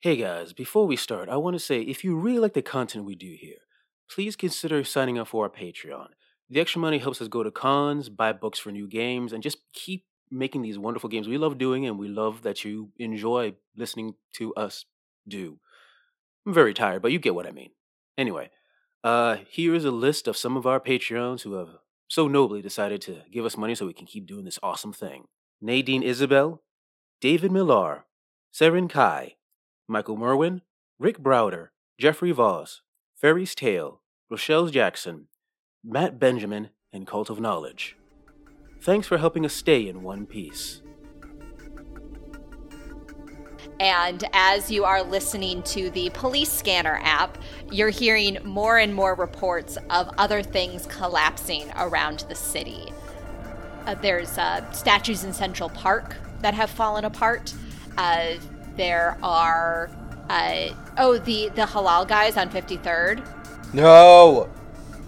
Hey guys, before we start, I want to say if you really like the content we do here, please consider signing up for our Patreon. The extra money helps us go to cons, buy books for new games, and just keep making these wonderful games we love doing and we love that you enjoy listening to us do. I'm very tired, but you get what I mean. Anyway, uh, here is a list of some of our Patreons who have so nobly decided to give us money so we can keep doing this awesome thing. Nadine Isabel, David Millar, Seren Kai, Michael Merwin, Rick Browder, Jeffrey Voss, Fairy's Tale, Rochelle Jackson, Matt Benjamin, and Cult of Knowledge. Thanks for helping us stay in one piece. And as you are listening to the police scanner app, you're hearing more and more reports of other things collapsing around the city. Uh, there's uh, statues in Central Park that have fallen apart. Uh, there are, uh, oh, the, the halal guys on 53rd. No!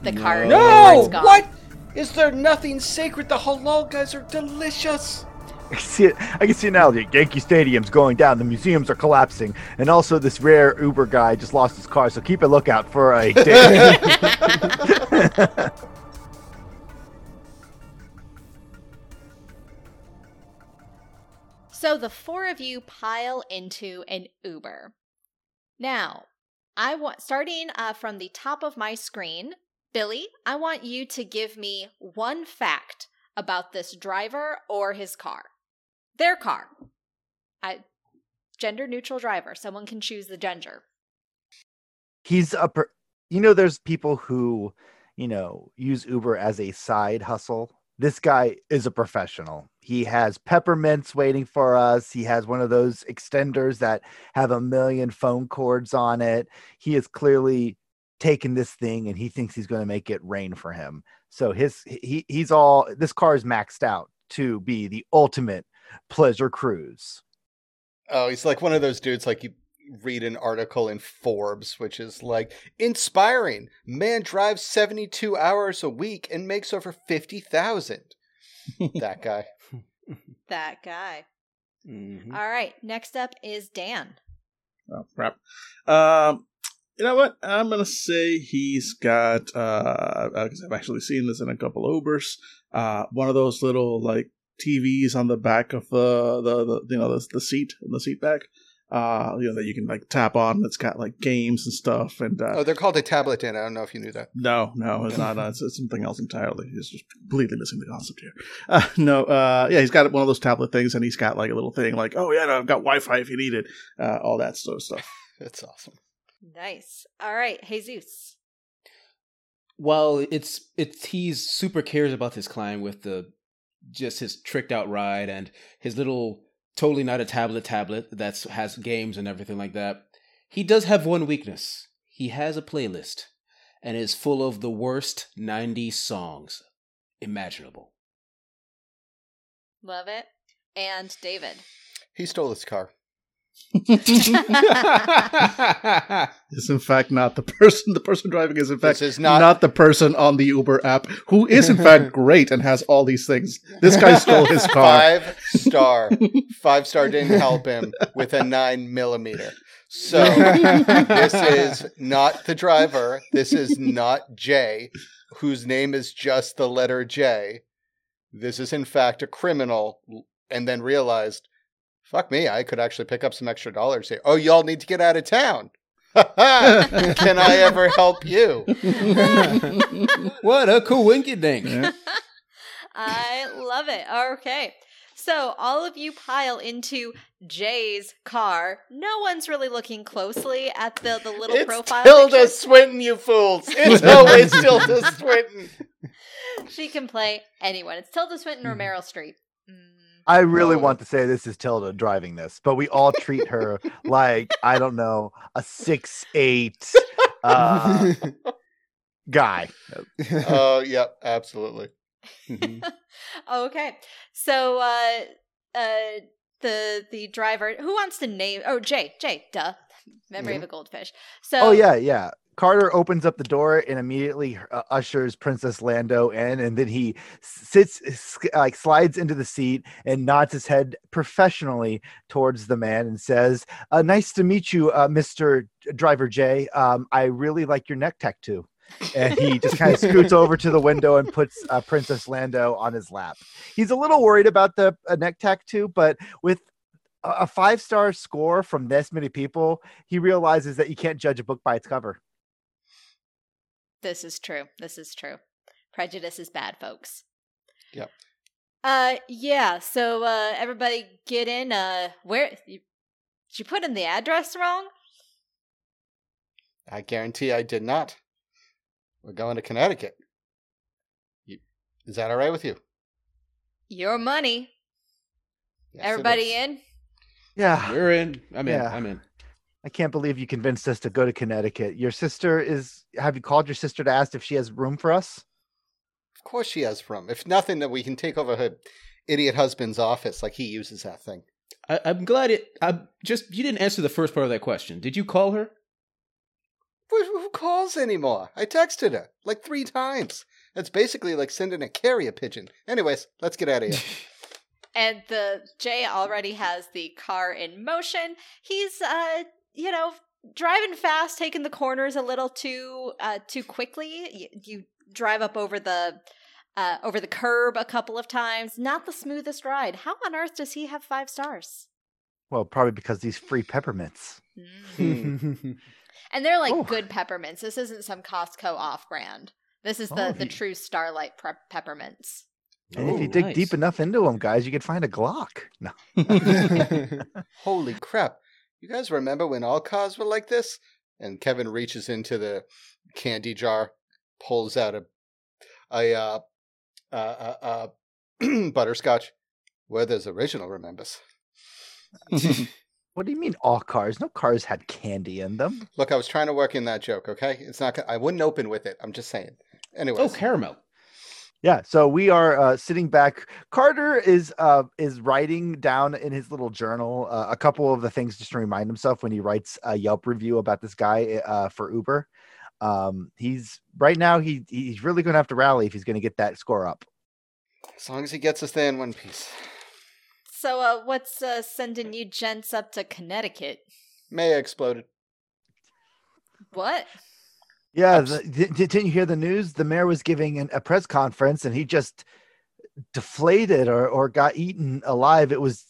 The car. No! car's gone. What? Is there nothing sacred? The halal guys are delicious. I can see it. I can see it now. The Yankee Stadium's going down. The museums are collapsing, and also this rare Uber guy just lost his car. So keep a lookout for a. So the four of you pile into an Uber. Now, I want starting uh, from the top of my screen, Billy. I want you to give me one fact about this driver or his car, their car. I, gender neutral driver. Someone can choose the gender. He's a. Per- you know, there's people who, you know, use Uber as a side hustle. This guy is a professional. He has peppermints waiting for us. He has one of those extenders that have a million phone cords on it. He is clearly taken this thing and he thinks he's going to make it rain for him. So his he he's all this car is maxed out to be the ultimate pleasure cruise. Oh, he's like one of those dudes like you read an article in Forbes, which is like inspiring. Man drives 72 hours a week and makes over 50,000. that guy. That guy. Mhm. All right. Next up is Dan. Oh crap. Um, you know what? I'm gonna say he's got. Uh, because I've actually seen this in a couple Ubers. Uh, one of those little like TVs on the back of the the, the you know the, the seat in the seat back. Uh, you know that you can like tap on. It's got like games and stuff. And uh, Oh, they're called a tablet, Dan. I don't know if you knew that. no, no, it's not. Uh, it's, it's something else entirely. He's just completely missing the concept here. Uh, no, uh, yeah, he's got one of those tablet things, and he's got like a little thing, like, oh yeah, no, I've got Wi-Fi if you need it. Uh, all that sort of stuff. That's awesome. Nice. All right. Jesus. Well, it's it's he's super cares about his client with the just his tricked out ride and his little totally not a tablet tablet that's has games and everything like that. He does have one weakness. He has a playlist and is full of the worst 90s songs imaginable. Love it. And David. He stole his car. Is in fact not the person. The person driving is in fact is not- not the person on the Uber app who is in fact great and has all these things. This guy stole his car. Five star. Five star didn't help him with a nine millimeter. So this is not the driver. This is not Jay, whose name is just the letter J. This is in fact a criminal, and then realized, fuck me, I could actually pick up some extra dollars here. Oh, y'all need to get out of town. Can I ever help you? what a cool coinkydink. Yeah. I love it. Okay. So all of you pile into Jay's car. No one's really looking closely at the, the little It's profile. Tilda picture. Swinton, you fools. It's always Tilda Swinton. She can play anyone. It's Tilda Swinton or Meryl Streep. Mm. I really Oh. want to say this is Tilda driving this, but we all treat her like I don't know a six eight uh, guy. Oh, yep, absolutely. okay. So uh uh the the driver who wants to name oh Jay, Jay, duh. Memory of a goldfish. So Oh yeah, yeah. Carter opens up the door and immediately uh, ushers Princess Lando in, and then he sits, like slides into the seat and nods his head professionally towards the man and says, uh, "Nice to meet you, uh, Mister Driver J. Um, I really like your neck tattoo." and he just kind of scoots over to the window and puts uh, Princess Lando on his lap. He's a little worried about the uh, neck tattoo, but with a a five star score from this many people, he realizes that you can't judge a book by its cover. This is true. This is true. Prejudice is bad, folks. Yep. Uh, yeah. So, uh, everybody get in. Uh, where you, did you put in the address wrong? I guarantee I did not. We're going to Connecticut. You, is that all right with you? Your money. Yes, everybody in. Yeah, We're in. I'm in. Yeah. I'm in. I can't believe you convinced us to go to Connecticut. Your sister is. Have you called your sister to ask if she has room for us? Of course she has room. If nothing, that we can take over her idiot husband's office like he uses that thing. I, I'm glad it. I just you didn't answer the first part of that question. Did you call her? Who, who calls anymore? I texted her like three times. That's basically like sending a carrier pigeon. Anyways, let's get out of here. And the Jay already has the car in motion. He's uh, you know, driving fast, taking the corners a little too uh too quickly. You, you drive up over the uh over the curb a couple of times. Not the smoothest ride. How on earth does he have 5 stars? Well, probably because these free peppermints. Mm. And they're like Oh. good peppermints. This isn't some Costco off-brand. This is the Oh, the he- true Starlight pre- peppermints. And if Oh, you dig nice. deep enough into them, guys, you could find a Glock. No. Holy crap. You guys remember when all cars were like this? And Kevin reaches into the candy jar, pulls out a a uh, uh, uh, uh, butterscotch. Werther's original remembers. What do you mean all cars? No cars had candy in them. Look, I was trying to work in that joke. Okay, it's not. I wouldn't open with it. I'm just saying. Anyways, oh, caramel. Yeah, so we are uh, sitting back. Carter is uh, is writing down in his little journal uh, a couple of the things just to remind himself when he writes a Yelp review about this guy uh, for Uber. Um, he's right now he he's really going to have to rally if he's going to get that score up. as long as he gets us there in one piece. So uh what's uh sending you gents up to Connecticut? Maya exploded. What? Yeah, the, di- didn't you hear the news? The mayor was giving an, a press conference and he just deflated or, or got eaten alive. It was,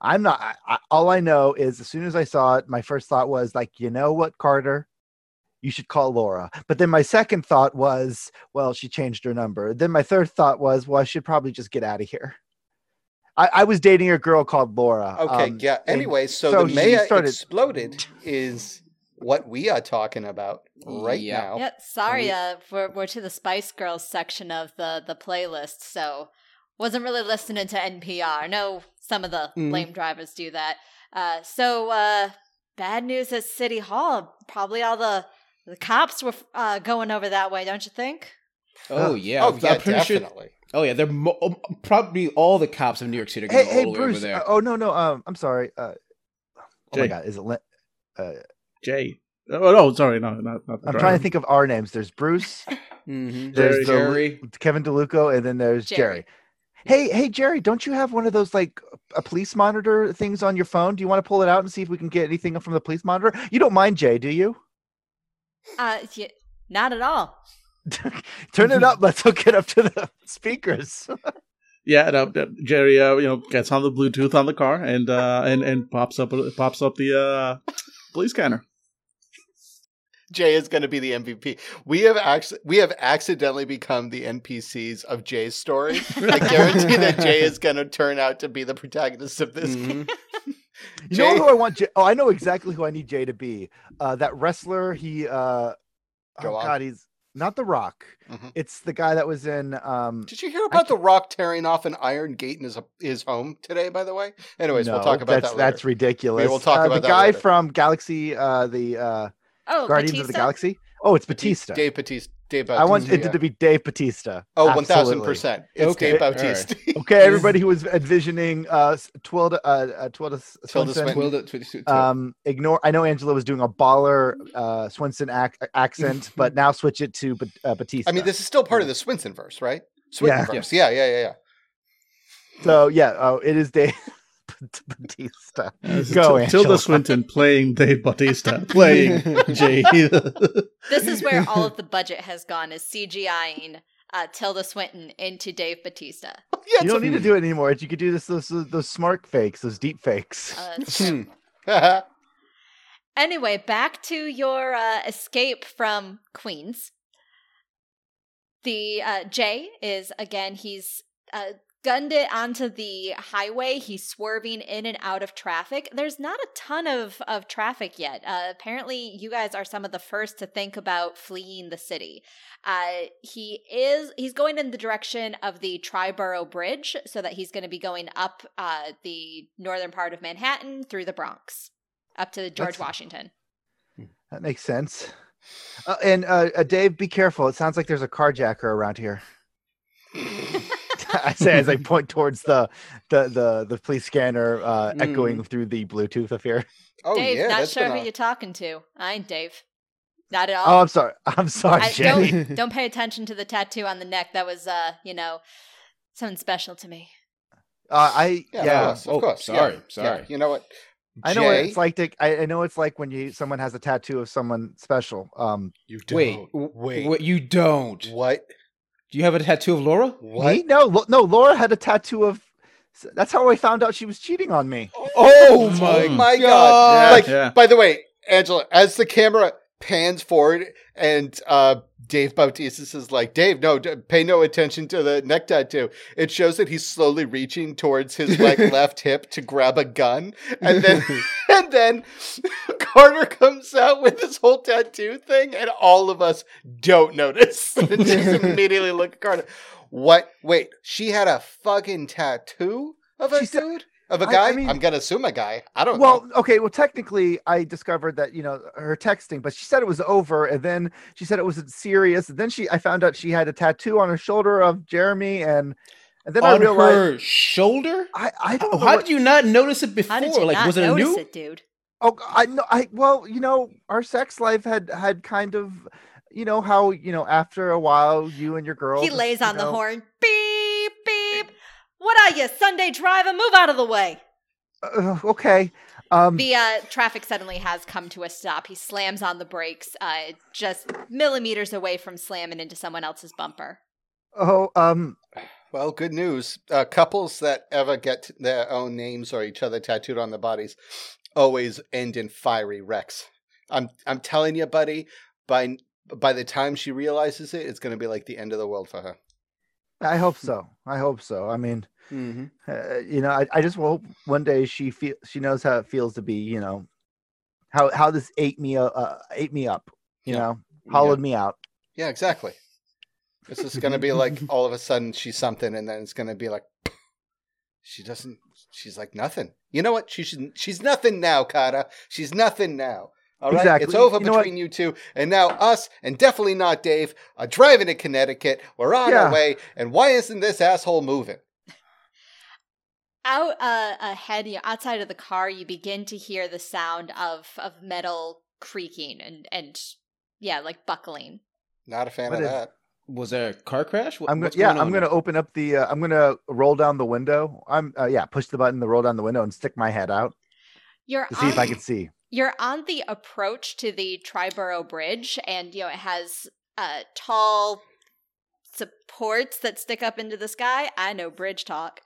I'm not, I, I, all I know is as soon as I saw it, my first thought was like, you know what, Carter? You should call Laura. But then my second thought was, well, she changed her number. Then my third thought was, well, I should probably just get out of here. I, I was dating a girl called Laura. Okay, um, yeah. Anyway, so, so the mayor started- exploded is what we are talking about right Yeah. now. Yeah, sorry, we- uh we're we're to the Spice Girls section of the the playlist, so wasn't really listening to NPR. I know some of the Mhm. lame drivers do that. Uh so uh bad news at City Hall. Probably all the the cops were uh going over that way, don't you think? Oh Oh. yeah. oh, yeah, I'm pretty sure. definitely. Oh yeah. They're mo- um, probably all the cops of New York City are hey, going all hey, the way over Bruce. there. uh, oh, no, no. Um, I'm sorry. Uh, oh my God. Is it, Lin- uh, Jay. Oh no, sorry, no, not. not the I'm driver. trying to think of our names. There's Bruce, mm-hmm. there's Jerry. the- Jerry. Kevin DeLuco, and then there's Jerry. Jerry. Hey, hey, Jerry, don't you have one of those like a police monitor things on your phone? Do you want to pull it out and see if we can get anything from the police monitor? You don't mind, Jay, do you? Uh yeah, not at all. Turn it up. Let's hook it up to the speakers. Yeah, no, uh, Jerry, uh, you know, gets on the Bluetooth on the car and uh, and and pops up pops up the uh, police scanner. Jay is going to be the MVP. We have actually we have accidentally become the NPCs of Jay's story. I guarantee that Jay is going to turn out to be the protagonist of this. Mhm. You Jay- know who I want? Jay? Oh, I know exactly who I need Jay to be. Uh, that wrestler. He. Uh, Go oh on. God, he's not the Rock. Mhm. It's the guy that was in. Um, Did you hear about The Rock tearing off an iron gate in his his home today? By the way. Anyways, we'll talk about that's that. that's later. we'll talk Uh, about the guy later. from Galaxy. Uh, the uh, Oh, Guardians of the Galaxy. Oh, it's Batista. Dave Batista. Dave I want it yeah. to be Dave Batista. Oh, one thousand percent. It's Okay, Dave all right. Bautista. Okay, everybody who was envisioning uh, S- Twilda, uh, uh, Twilda S- Tilda Swinton, Swinton. Twilda- twi- twi- um, ignore. I know Angela was doing a baller uh, Swinson ac- accent, but now switch it to Bat- uh, Batista. I mean, this is still part of the Swinson verse, right? Swinton Yeah. verse. Yeah, yeah, yeah, yeah. so yeah, oh, it is Dave Batista. Go, Til- Tilda Swinton playing Dave Bautista, playing Jay. This is where all of the budget has gone is CGIing uh, Tilda Swinton into Dave Batista. Yeah, You don't need to do it anymore. You could do this those those, those smart fakes, those deep fakes. Uh, that's true. it's- Anyway, back to your uh, escape from Queens. The uh, Jay is again. He's uh, gunned it onto the highway. He's swerving in and out of traffic. There's not a ton of of traffic yet. Uh, apparently, you guys are some of the first to think about fleeing the city. Uh, he is. He's going in the direction of the Triborough Bridge, so that he's going to be going up uh, the northern part of Manhattan through the Bronx, up to George That's- Washington. That makes sense. Uh, and uh, uh, Dave, be careful. It sounds like there's a carjacker around here. I say as I point towards the the the, the police scanner uh, echoing through the Bluetooth affair. oh Dave, yeah, not that's sure who a- you're talking to. I ain't Dave. Not at all. Oh. I'm sorry. I'm sorry, I, Jay. don't don't pay attention to the tattoo on the neck. That was uh, you know, something special to me. Uh, I Yeah, yeah. of course, of Oh, course. yeah, sorry, yeah. sorry. You know what? I know what it's like to. I, I know it's like when you someone has a tattoo of someone special. Um, You Wait, don't. w- wait. What you don't? What? Do you have a tattoo of Laura? What? me? No, Lo- no. Laura had a tattoo of. That's how I found out she was cheating on me. Oh my, my god! God. Like, Yeah. by the way, Angela, as the camera pans forward and uh, Dave Bautista is "Like, Dave, no, d- pay no attention to the neck tattoo." It shows that he's slowly reaching towards his like left hip to grab a gun, and then and then Carter comes out with this whole tattoo thing, and all of us don't notice. and just immediately look at Carter. What? Wait, she had a fucking tattoo of a dude? Of a guy? I mean- I'm gonna assume a guy. I don't Well, know. okay. Well, technically, I discovered that you know her texting, but she said it was over, and then she said it was serious. And then she, I found out she had a tattoo on her shoulder of Jeremy, and and then I On realized her shoulder? I, I don't. How, how what- did you not notice it before? How did you like, not was it a new? it, dude? Oh, I know. I well, you know, our sex life had had kind of, you know, how you know after a while, you and your girl. He just, lays you on the know, horn. Beep beep. What are you, Sunday driver? Move out of the way. uh, okay. Um, The uh, traffic suddenly has come to a stop. He slams on the brakes, uh, just millimeters away from slamming into someone else's bumper. oh, um, Well, good news. Uh, couples that ever get their own names or each other tattooed on their bodies always end in fiery wrecks. I'm I'm telling you, buddy. By by the time she realizes it, it's going to be like the end of the world for her. I hope so. I hope so. I mean, Mm-hmm. uh, you know, I, I just hope one day she feel she knows how it feels to be, you know, how how this ate me uh, uh ate me up, you Yeah. know, hollowed me out. Yeah, exactly. This is going to be like all of a sudden she's something, and then it's going to be like she doesn't. She's like nothing. You know what? She should. She's nothing now, Carter. She's nothing now. All right, Exactly. it's over You between you two, and now us, and definitely not Dave, are driving to Connecticut. We're on Yeah. our way, and why isn't this asshole moving? Out uh, ahead, you know, outside of the car, you begin to hear the sound of of metal creaking and and yeah, like buckling. Not a fan What of is- that. Was there a car crash? What, I'm gonna yeah, going I'm gonna there? open up the uh, I'm gonna roll down the window. I'm uh, yeah, push the button to roll down the window and stick my head out You're to see if I can see. You're on the approach to the Triborough Bridge, and you know it has uh, tall supports that stick up into the sky. I know bridge talk.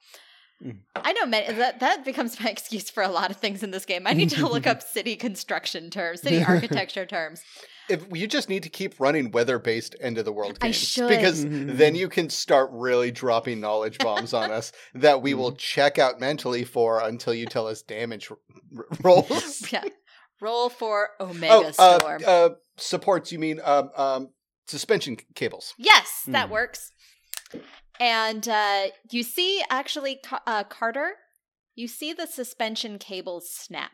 Mm. I know many, that that becomes my excuse for a lot of things in this game. I need to look up city construction terms, city architecture terms. If you just need to keep running weather-based end of the world I should. because Mhm. then you can start really dropping knowledge bombs on us that we will check out mentally for until you tell us damage r- r- rolls. Yeah, roll for Omega oh, uh, Storm. uh, supports. You mean um, um, suspension c- cables? Yes, that Hmm. works. And uh, you see, actually, uh, Carter, you see the suspension cables snap.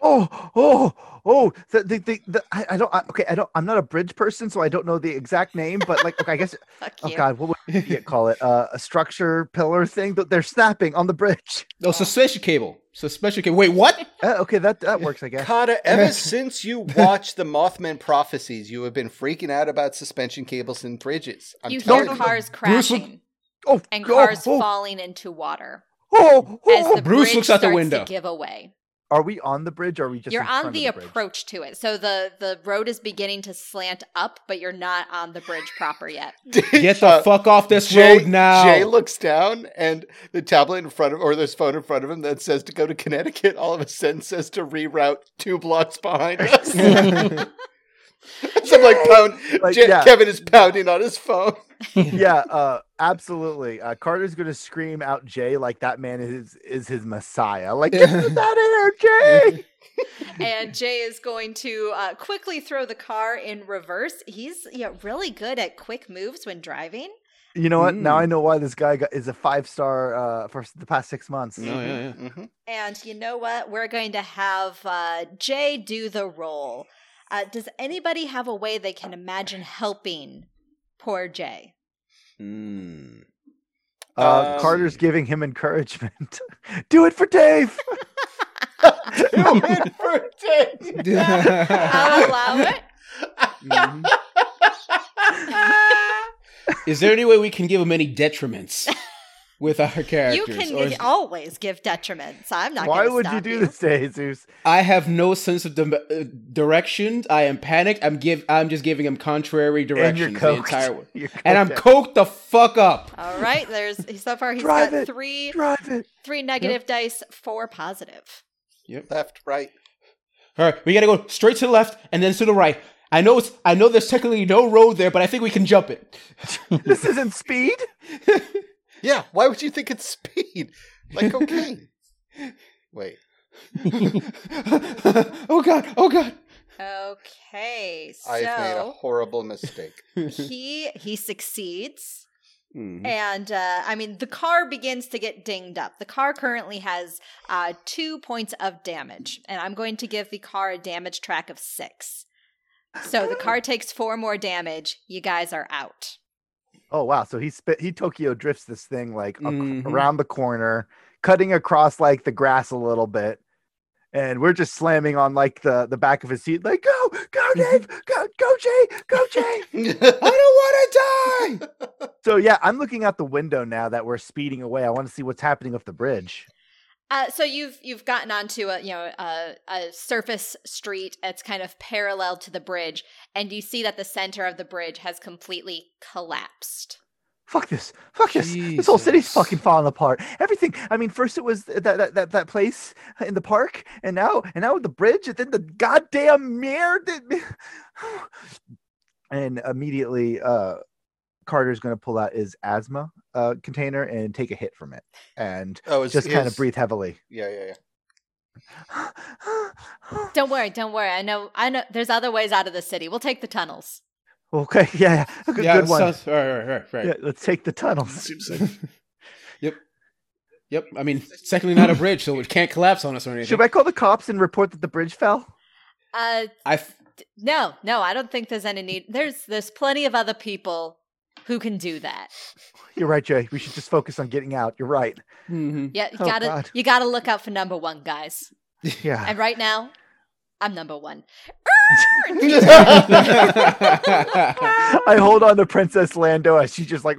Oh, oh, oh! The, the, the, the I, I don't. I, okay, I don't. I'm not a bridge person, so I don't know the exact name. But like, okay, I guess. Fuck Oh you. God, what would you call it? Uh, a structure pillar thing that they're snapping on the bridge. No, suspension cable. So suspension cable. Wait, what? Uh, okay, that that works, I guess. Carter, ever since you watched the Mothman prophecies, you have been freaking out about suspension cables and bridges. I'm you telling hear you. cars Bruce crashing Oh, and oh, cars oh, falling into water oh, as oh. the Bruce bridge looks out the starts window. to give away. Are we on the bridge? Or are we just? you're in on front the, of the approach to it, so the the road is beginning to slant up, but you're not on the bridge proper yet. Get the Uh, fuck off this Jay, road now. Jay looks down, and the tablet in front of, or this phone in front of him that says to go to Connecticut, all of a sudden says to reroute two blocks behind us. so I'm like, pound. Like, Jay- yeah. Kevin is pounding on his phone. yeah, uh, absolutely. Uh, Carter's gonna scream out Jay like that man is is his messiah. Like, get us out of here, Jay! and Jay is going to uh, quickly throw the car in reverse. He's you know, really good at quick moves when driving. You know what? Now Mm. I know why this guy got, is a five star uh, for the past six months. No, yeah, yeah. Mhm. And you know what? We're going to have uh, Jay do the role. Uh, does anybody have a way they can imagine helping poor Jay? Mm. Uh, Um, Carter's giving him encouragement. Do it for Dave. Do it for Dave. I'll allow it. Mhm. Is there any way we can give him any detriments with our characters? You can Or is- always give detriments. I'm not. Why gonna would you stop do this, Jesus? I have no sense of dim- uh, direction. I am panicked. I'm give. I'm just giving him contrary And you're directions the entire way. And I'm coked coked the fuck up. All right. There's so far he's Drive got it. three. Drive it. three negative dice, four positive. Left, right. All right, we gotta go straight to the left and then to the right. I know it's. I know there's technically no road there, but I think we can jump it. This isn't speed. Yeah, why would you think it's speed? Like cocaine. Wait. oh god! Oh god! Okay. So I've made a horrible mistake. he he succeeds. Mhm. And uh, I mean, the car begins to get dinged up. The car currently has uh, two points of damage, and I'm going to give the car a damage track of six. So the car takes four more damage. You guys are out. Oh wow! So he spit. He Tokyo drifts this thing like ac- Mhm. around the corner, cutting across like the grass a little bit, and we're just slamming on like the the back of his seat, like go, go, Dave, go, go, Jay, go, Jay. I don't want to die. so yeah, I'm looking out the window now that we're speeding away. I want to see what's happening with the bridge. Uh, so you've you've gotten onto a you know a, a surface street. It's kind of parallel to the bridge, and you see that the center of the bridge has completely collapsed. Fuck this! Fuck this! This whole city's fucking falling apart. Everything. I mean, first it was that that that, that place in the park, and now and now the bridge, and then the goddamn mirror. that- and immediately, uh, Carter's going to pull out his asthma uh, container and take a hit from it, and Oh, it's just kind of his- breathe heavily. Yeah, yeah, yeah. Don't worry, don't worry. I know, I know. There's other ways out of the city. We'll take the tunnels. okay, yeah, yeah, good, yeah, good one. sounds- right, right, right, right. Yeah, let's take the tunnels. Seems safe. Yep. Yep. I mean, secondly, not a bridge, so it can't collapse on us or anything. Should I call the cops and report that the bridge fell? Uh, I f- no, no. I don't think there's any need. There's there's plenty of other people who can do that. You're right, Jay. We should just focus on getting out. You're right. Mhm. Yeah, you Oh, gotta God. you gotta look out for number one, guys. Yeah. And right now, I'm number one. I hold on to Princess Lando as she just like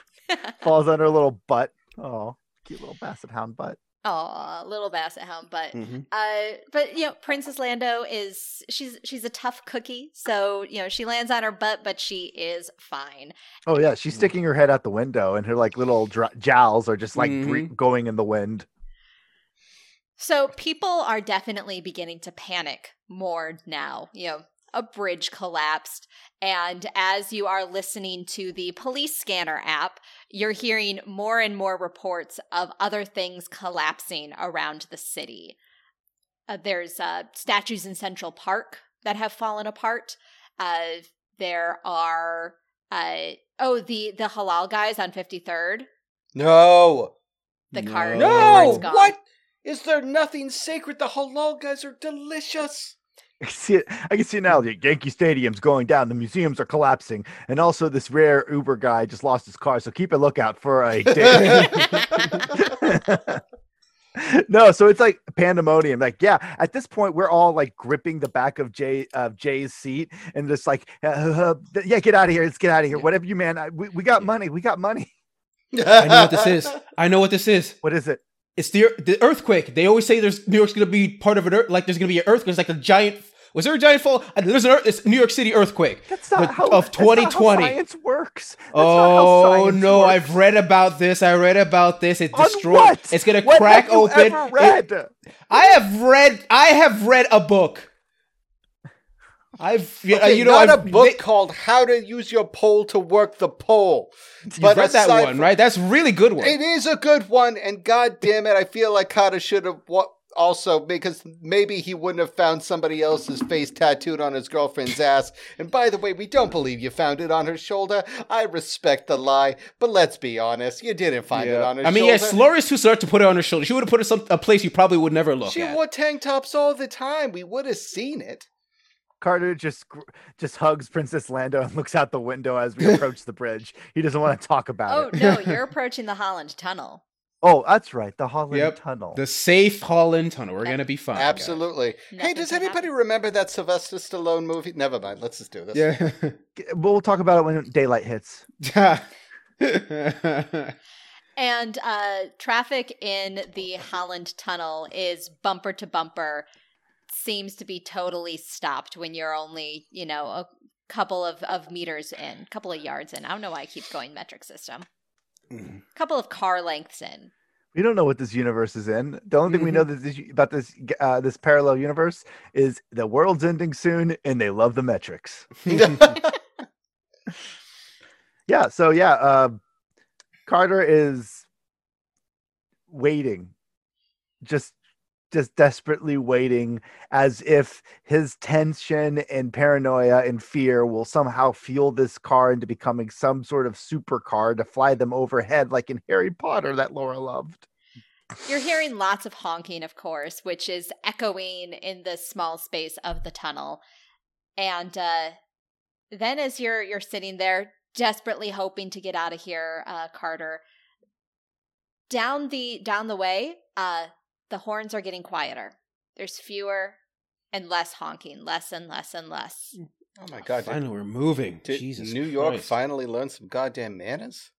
falls on her little butt. Oh, cute little basset hound butt. Oh, little basset hound, but Mhm. uh, but you know, Princess Lando is she's she's a tough cookie, so you know she lands on her butt, but she is fine. Oh yeah, she's sticking her head out the window, and her like little dr- jowls are just like bre- Mhm. going in the wind. So people are definitely beginning to panic more now. You know, a bridge collapsed. And as you are listening to the police scanner app, you're hearing more and more reports of other things collapsing around the city. Uh, there's uh, statues in Central Park that have fallen apart. Uh, there are, uh, oh, the, the halal guys on 53rd. No. The car, the No. gone. What? Is there nothing sacred? The halal guys are delicious. I can see it. I can see it now. The Yankee Stadium's going down. The museums are collapsing, and also this rare Uber guy just lost his car. So keep a lookout for a. day- no, so it's like pandemonium. Like, yeah, at this point, we're all like gripping the back of Jay of Jay's seat and just like, uh, uh, uh, yeah, get out of here. Let's get out of here. Whatever you, man. I, we, we got money. We got money. I know what this is. I know what this is. What is it? It's the the earthquake. They always say there's New York's gonna be part of an earth. Like there's gonna be an earthquake. It's like a giant. Was there a giant fall? There's an earth. It's New York City earthquake. That's not But how of that's not how 2020. science works. That's not how Oh science no! works. I've read about this. I read about this. It On destroyed. It's gonna What crack have you open. Ever It- read? I have read. I have read a book. I've yeah, Okay, you know not I've, a book they- called "How to Use Your Pole to Work the Pole." You've But read that one, from- right? That's a really good one. It is a good one, and god damn it, I feel like Carter should have wa- also because maybe he wouldn't have found somebody else's face tattooed on his girlfriend's ass. And by the way, we don't believe you found it on her shoulder. I respect the lie, but let's be honest, you didn't find it on her I mean, shoulder. yes, Loris who started to put it on her shoulder. She would have put it some a place you probably would never look she at. wore tank tops all the time. We would have seen it. Carter just just hugs Princess Lando and looks out the window as we approach the bridge. He doesn't want to talk about Oh it. Oh no, you're approaching the Holland Tunnel. Oh, that's right, the Holland Yep. Tunnel. The safe Holland Tunnel. We're gonna be fine. Absolutely. hey, does can anybody remember that Sylvester Stallone movie? Never mind. Let's just do this. Yeah. G- We'll talk about it when daylight hits. And uh, traffic in the Holland Tunnel is bumper to bumper. Seems to be totally stopped when you're only, you know, a couple of, of meters in, couple of yards in. I don't know why I keep going metric system. Mhm. Couple of car lengths in. We don't know what this universe is in. The only thing we know that this, about this uh, this parallel universe is the world's ending soon, and they love the metrics. Yeah. So yeah, uh, Carter is waiting, just just desperately waiting, as if his tension and paranoia and fear will somehow fuel this car into becoming some sort of supercar to fly them overhead, like in Harry Potter that Laura loved. You're hearing lots of honking, of course, which is echoing in the small space of the tunnel. And uh, then, as you're you're sitting there, desperately hoping to get out of here, uh, Carter, down the down the way, uh, the horns are getting quieter. There's fewer and less honking, less and less and less. Oh my god. Did, Finally, we're moving. did Jesus New York Christ. finally learn some goddamn manners?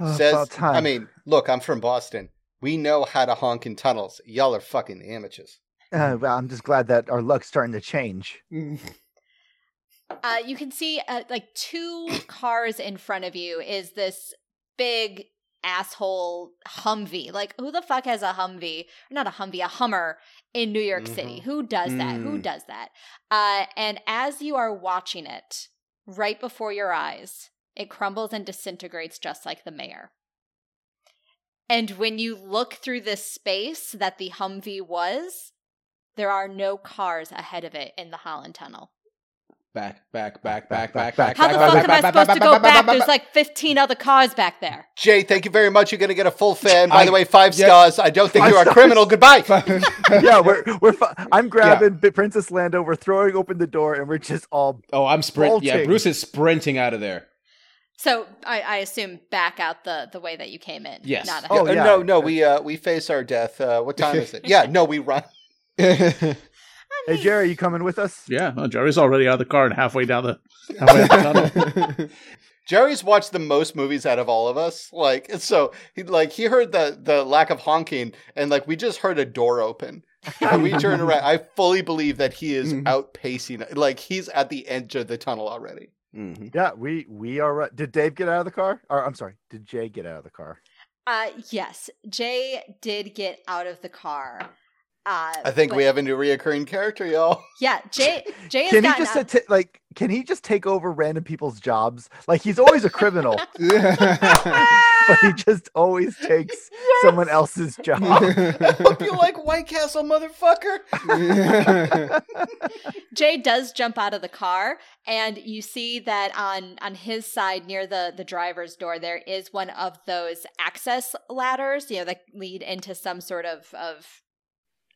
Oh, Says, about time. I mean, look, I'm from Boston. We know how to honk in tunnels. Y'all are fucking amateurs. Uh, well, I'm just glad that our luck's starting to change. Uh, you can see uh, like two cars in front of you is this big asshole Humvee. Like, who the fuck has a Humvee? Not a Humvee, a Hummer in New York City. Mhm. Who does that? Who Mm. does that? Uh, and as you are watching it, right before your eyes, it crumbles and disintegrates just like the mayor. And when you look through this space that the Humvee was, there are no cars ahead of it in the Holland Tunnel. Back, back, back, back, Back, back, back, back. How the back, fuck back, am I supposed to go back, back? back, There's like 15 other cars back there. Jay, thank you very much. You're going to get a full fan. By I- the way, five yeah. stars. I don't think you're a criminal. Goodbye. yeah, we're we're. Fu- I'm grabbing Bi- Princess Lando. We're throwing open the door, and we're just all. Oh, I'm sprint. Yeah, Bruce is sprinting out of there. So I, I assume back out the, the way that you came in. Yes. Not Oh, Uh, yeah. No, no, we uh, we face our death. Uh, what time is it? Yeah, no, we run. Hey, Jerry, you coming with us? Yeah, well, Jerry's already out of the car and halfway down the halfway down the tunnel. Jerry's watched the most movies out of all of us. Like, so he like he heard the the lack of honking, and like we just heard a door open. And we turn around. I fully believe that he is Mhm. outpacing. Like he's at the edge of the tunnel already. Mhm. Yeah, we we are. right. Did Dave get out of the car? Or I'm sorry, did Jay get out of the car? Uh, yes, Jay did get out of the car. Uh, I think but- we have a new reoccurring character, y'all. Yeah, Jay. Jay has Can he just out- like? Can he just take over random people's jobs? Like he's always a criminal, but he just always takes someone else's job. I hope you like White Castle, motherfucker. Jay does jump out of the car, and you see that on on his side near the the driver's door, there is one of those access ladders, you know, that lead into some sort of of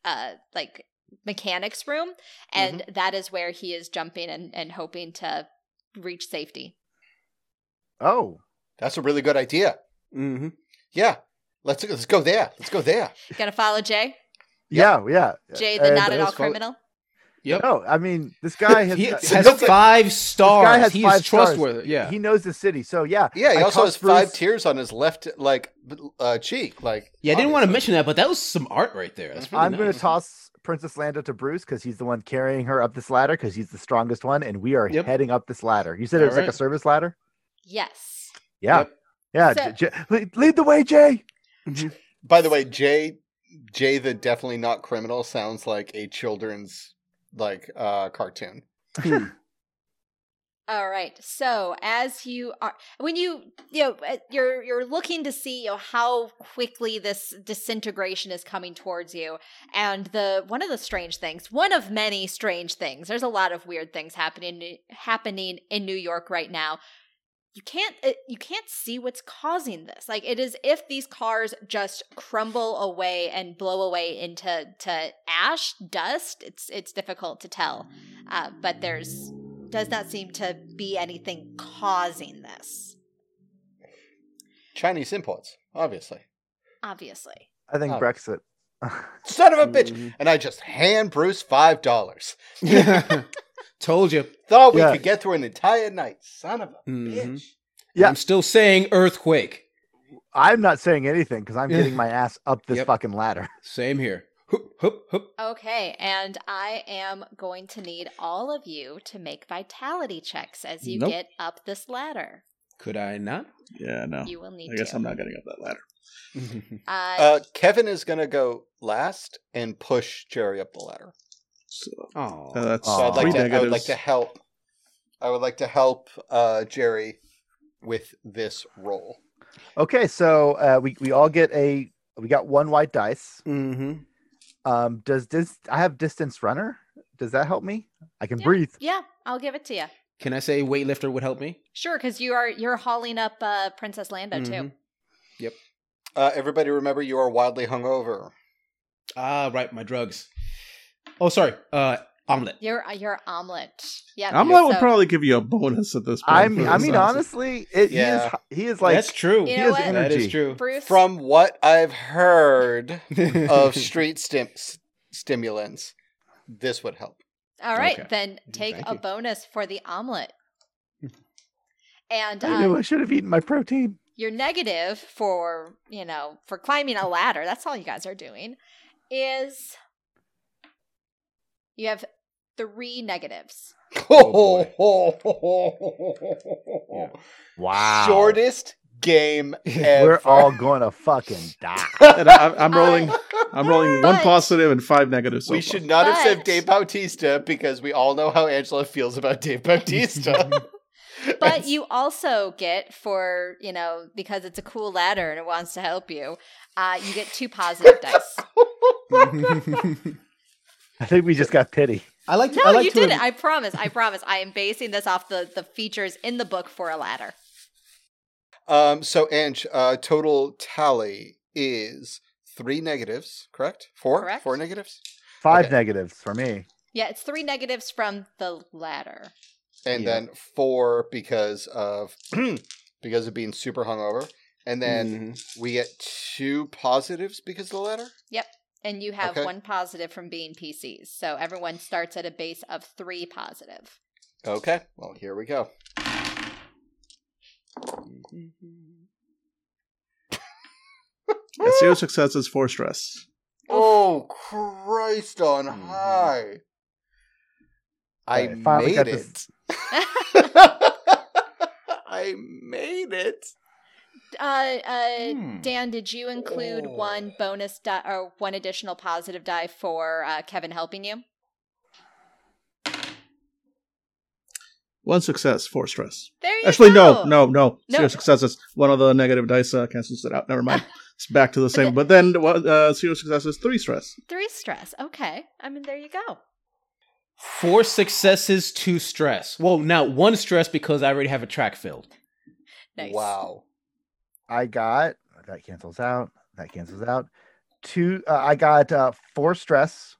uh like mechanics room and that is where he is jumping and, and hoping to reach safety. Oh, That's a really good idea. Mm-hmm. Yeah. Let's let's go there. Let's go there. Gonna follow Jay? yeah, yeah. Jay the And- not at all let's follow- criminal? Yep. No, I mean this guy has. he got- has five stars. has he five is stars. trustworthy. Yeah. He knows the city, so yeah. Yeah, he I also has trust five tears on his left like uh, cheek. Like yeah, I didn't want to mention that, but that was some art right there. That's really I'm going to toss Princess Lando to Bruce because he's the one carrying her up this ladder because he's the strongest one, and we are Yep. heading up this ladder. You said it was like a service ladder. Yes. Yeah, Yep. yeah. So- J- J- lead, lead the way, Jay. By the way, Jay Jay the definitely not criminal sounds like a children's like uh cartoon. Hmm. All right. So as you are, when you you know uh, you're you're looking to see you know, how quickly this disintegration is coming towards you, and the one of the strange things, one of many strange things. There's a lot of weird things happening happening in New York right now. You can't uh, you can't see what's causing this. Like it is if these cars just crumble away and blow away into to ash dust. It's it's difficult to tell, uh, but there's does not seem to be anything causing this. Chinese imports, obviously. Obviously. I think Oh. Brexit. Son of a bitch! Mhm. And I just hand Bruce five dollars. Told you. Thought we Yeah. could get through an entire night. Son of a Mhm. bitch. Yeah. I'm still saying earthquake. I'm not saying anything because I'm getting my ass up this Yep. fucking ladder. Same here. Hup, hup, hup. Okay, and I am going to need all of you to make vitality checks as you Nope. get up this ladder. Could I not? Yeah, no. You will need I guess to. I'm not getting up that ladder. Uh, Uh, Kevin is gonna go last and push Jerry up the ladder. So Oh, uh, that's So I'd like three to. I would like to help. I would like to help uh, Jerry with this roll. Okay, so uh, we we all get a we got one white dice. Mm-hmm. Um, does this I have distance runner? Does that help me? I can Yeah. breathe. yeah, I'll give it to you. Can I say weightlifter would help me? Sure, because you are you're hauling up uh, Princess Lando too. Yep. Uh, everybody, remember you are wildly hungover. Ah, right, my drugs. Oh, sorry. Uh, omelet. Your your omelet. Yeah, Omelet would so- probably give you a bonus at this point. I mean, I mean, answer. honestly, it, Yeah. he is he is like That's true. You he know has what? That is true. Bruce. From what I've heard of street stim- stimulants, this would help. All right, Okay. then take Thank a you. bonus for the omelet. And I knew uh, I should have eaten my protein. your negative for you know for climbing a ladder. That's all you guys are doing. Is you have three negatives. Oh, Wow. Shortest game ever. We're all going to fucking die. And I, I'm rolling. I'm rolling one positive and five negatives. So we far. should not have said Dave Bautista because we all know how Angela feels about Dave Bautista. But you also get for you know because it's a cool ladder and it wants to help you. Uh, you get two positive dice. I think we just got pity. I like. To, No, I like you to did it. I promise. I promise. I am basing this off the the features in the book for a ladder. um, so Ange, uh, total tally is three negatives, correct? Four? Correct. Four negatives? Five Okay. negatives for me. Yeah, it's three negatives from the ladder. And Yeah. then four because of because of being super hungover. And then Mhm. we get two positives because of the letter? And you have Okay. one positive from being PCs. So everyone starts at a base of three positive. Okay. Well, here we go. Yeah, zero successes, four stress. Oh, Christ on Mhm. high. I Okay, finally made this- it. I made it. Uh, uh, Hmm. Dan, did you include Oh. one bonus die or one additional positive die for uh, Kevin helping you? One success, four stress. There you Actually, go. no, no, no. No. Zero successes. One of the negative dice uh, cancels it out. Never mind. it's back to the same. But then uh, zero successes, three stress. Three stress. Okay. I mean, there you go. Four successes, two stress. Well, now one stress because I already have a track filled. Nice. Wow. I got that cancels out. That cancels out. two. Uh, I got uh, four stress.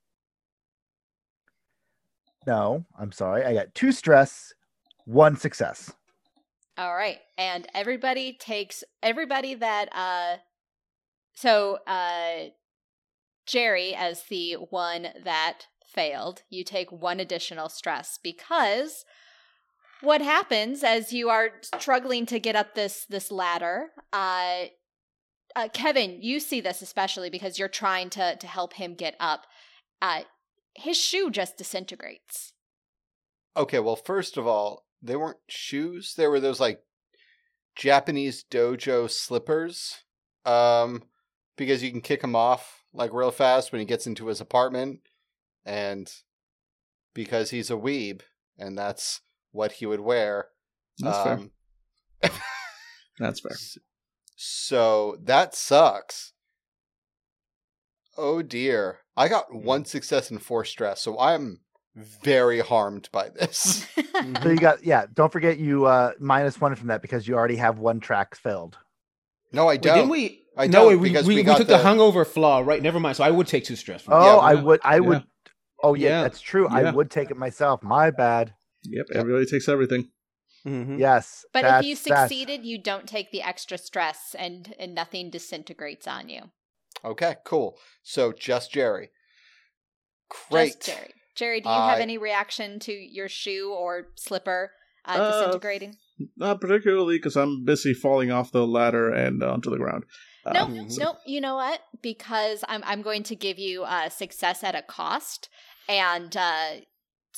No, I'm sorry. I got two stress, one success. All right. And everybody takes everybody that uh so uh Jerry as the one that failed, you take one additional stress because what happens as you are struggling to get up this this ladder uh uh, Kevin, you see this especially because you're trying to to help him get up. Uh, his shoe just disintegrates. Okay, well, first of all, they weren't shoes. They were those like Japanese dojo slippers. Um, because you can kick him off like real fast when he gets into his apartment, and because he's a weeb, and that's what he would wear. That's fair. um, That's fair. So that sucks. Oh dear. I got one success and four stress, so I'm very harmed by this. So you got yeah. Don't forget you uh, minus one from that because you already have one track filled. no, I don't. didn't we? I no, don't, wait, we, because we, we we got took the... the- hungover flaw, right? Never mind. So I would take two stress. From Oh, that. I would. I would. Oh yeah, Yeah. that's true. I would take it myself. My bad. Yep, everybody takes everything. Mhm. Yes. But if you succeeded, you don't take the extra stress and, and nothing disintegrates on you. Okay, cool. So just Jerry. Great. Just Jerry. Jerry, do you have any reaction to your shoe or slipper uh, Uh, disintegrating? Not particularly because I'm busy falling off the ladder and onto the ground. No, Um, Mhm. so- no. You know what? Because I'm I'm going to give you uh, success at a cost, and uh,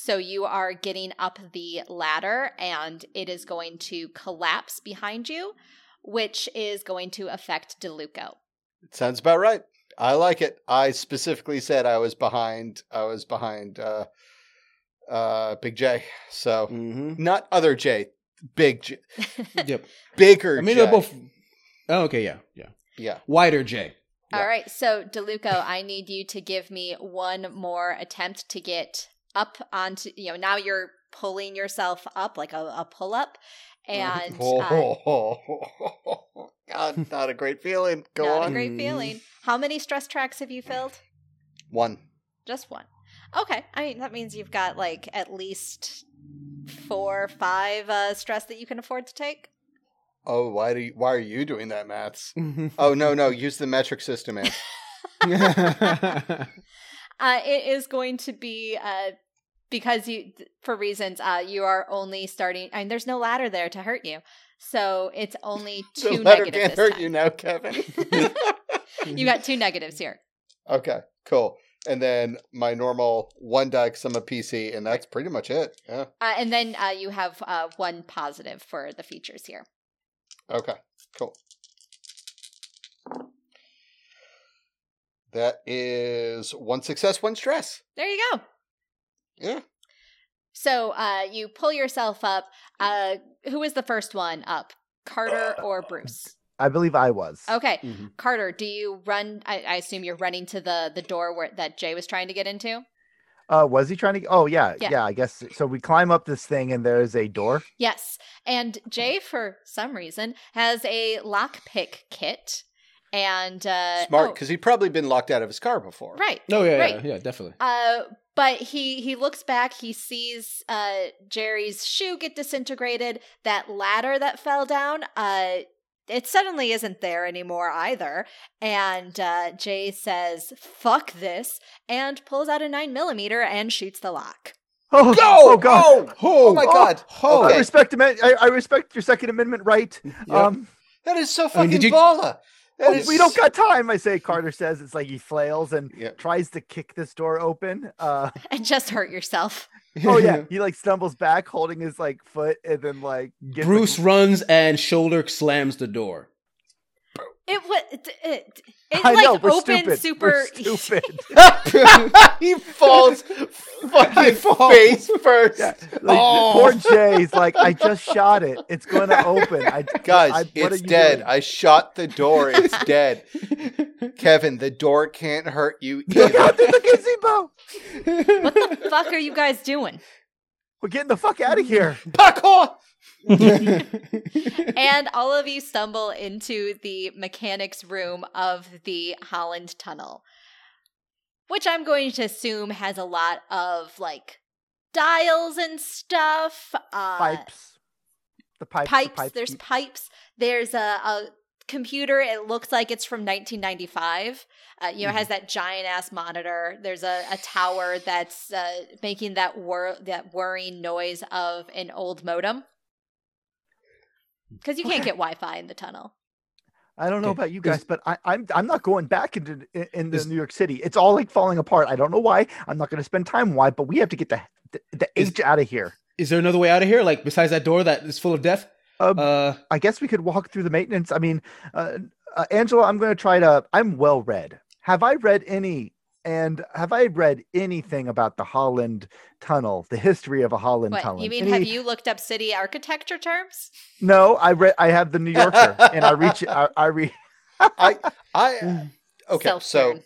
so you are getting up the ladder, and it is going to collapse behind you, which is going to affect Deluco. Sounds about right. I like it. I specifically said I was behind I was behind uh uh Big J. So Mhm. not other J, Big J. Yep. Bigger I mean, J. they're both. Oh, okay. Yeah. Yeah. Yeah. Wider J. All Yeah. right, so Deluco, I need you to give me one more attempt to get up onto. You know, now you're pulling yourself up like a, a pull up, and uh, God, not a great feeling. Go not a great feeling. How many stress tracks have you filled? One. Just one. Okay, I mean that means you've got like at least four, five uh, stress that you can afford to take. Oh, why do you, why are you doing that, Maths? Oh no, no, use the metric system, man. Uh, it is going to be uh, because you, for reasons, uh, you are only starting, and there's no ladder there to hurt you, so it's only the two letter negatives. can't hurt time. you now, Kevin. You got two negatives here. okay, cool. And then my normal one die because I'm a PC, and that's pretty much it. Yeah. Uh, and then uh, you have uh, one positive for the features here. Okay, cool. That is one success, one stress. There you go. Yeah. So uh, you pull yourself up. Uh, who was the first one up? Carter or Bruce? I believe I was. Okay, Mhm. Carter, do you run? I, I assume you're running to the the door where that Jay was trying to get into. Uh, was he trying to? Oh yeah, Yeah. yeah, I guess so. We climb up this thing, and there's a door. Yes, and Jay, for some reason, has a lockpick kit, and uh, Smart, oh, because he'd probably been locked out of his car before. right. Oh yeah, Right. yeah, yeah, definitely. Uh, but he he looks back. He sees uh Jerry's shoe get disintegrated. That ladder that fell down. Uh, it suddenly isn't there anymore either. And uh, Jay says, "Fuck this," and pulls out a nine millimeter and shoots the lock. Oh, Go! oh god! Oh, oh my god! Oh, Okay. I respect I, I respect your Second Amendment right. Um, That is so I mean, fucking did you- baller. That oh, is- we don't got time. I say. Carter says it's like he flails and Yeah. tries to kick this door open. Uh, And just hurt yourself. oh yeah, he like stumbles back, holding his like foot, and then like gets a- Bruce runs and shoulder slams the door. It was it, it, it I like know, we're opened stupid. super. We're stupid. he falls fucking fall. face first. Yeah, like, Oh. Poor Jay's like, I just shot it. It's going to open. I, Guys, I, it's dead. doing? I shot the door. It's dead. Kevin, the door can't hurt you Look out! There's a gazebo. what the fuck are you guys doing? We're getting the fuck out of here. Parkour! And all of you stumble into the mechanics room of the Holland Tunnel, which I'm going to assume has a lot of like dials and stuff. Uh, Pipes. The pipes. pipes. the pipes There's pipes. There's a, a computer. It looks like it's from 1995. Uh, you know, it has Mm-hmm. that giant ass monitor. There's a, a tower that's uh, making that whir that whirring noise of an old modem. Because you can't get Wi-Fi in the tunnel. I don't know Okay, about you guys, but I, I'm I'm not going back into in, in the New York City. It's all like falling apart. I don't know why. I'm not going to spend time why, but we have to get the the, the Is- H out of here. Is there another way out of here? Like besides that door that is full of death? Um, Uh, I guess we could walk through the maintenance. I mean, uh, uh, Angela, I'm going to try to. I'm well read. Have I read any? And have I read anything about the Holland Tunnel, the history of a Holland What Tunnel? you mean? Any- Have you looked up city architecture terms? No, I read. I have the New Yorker, and I reach. I, I read. I, I, okay, so Self-turn.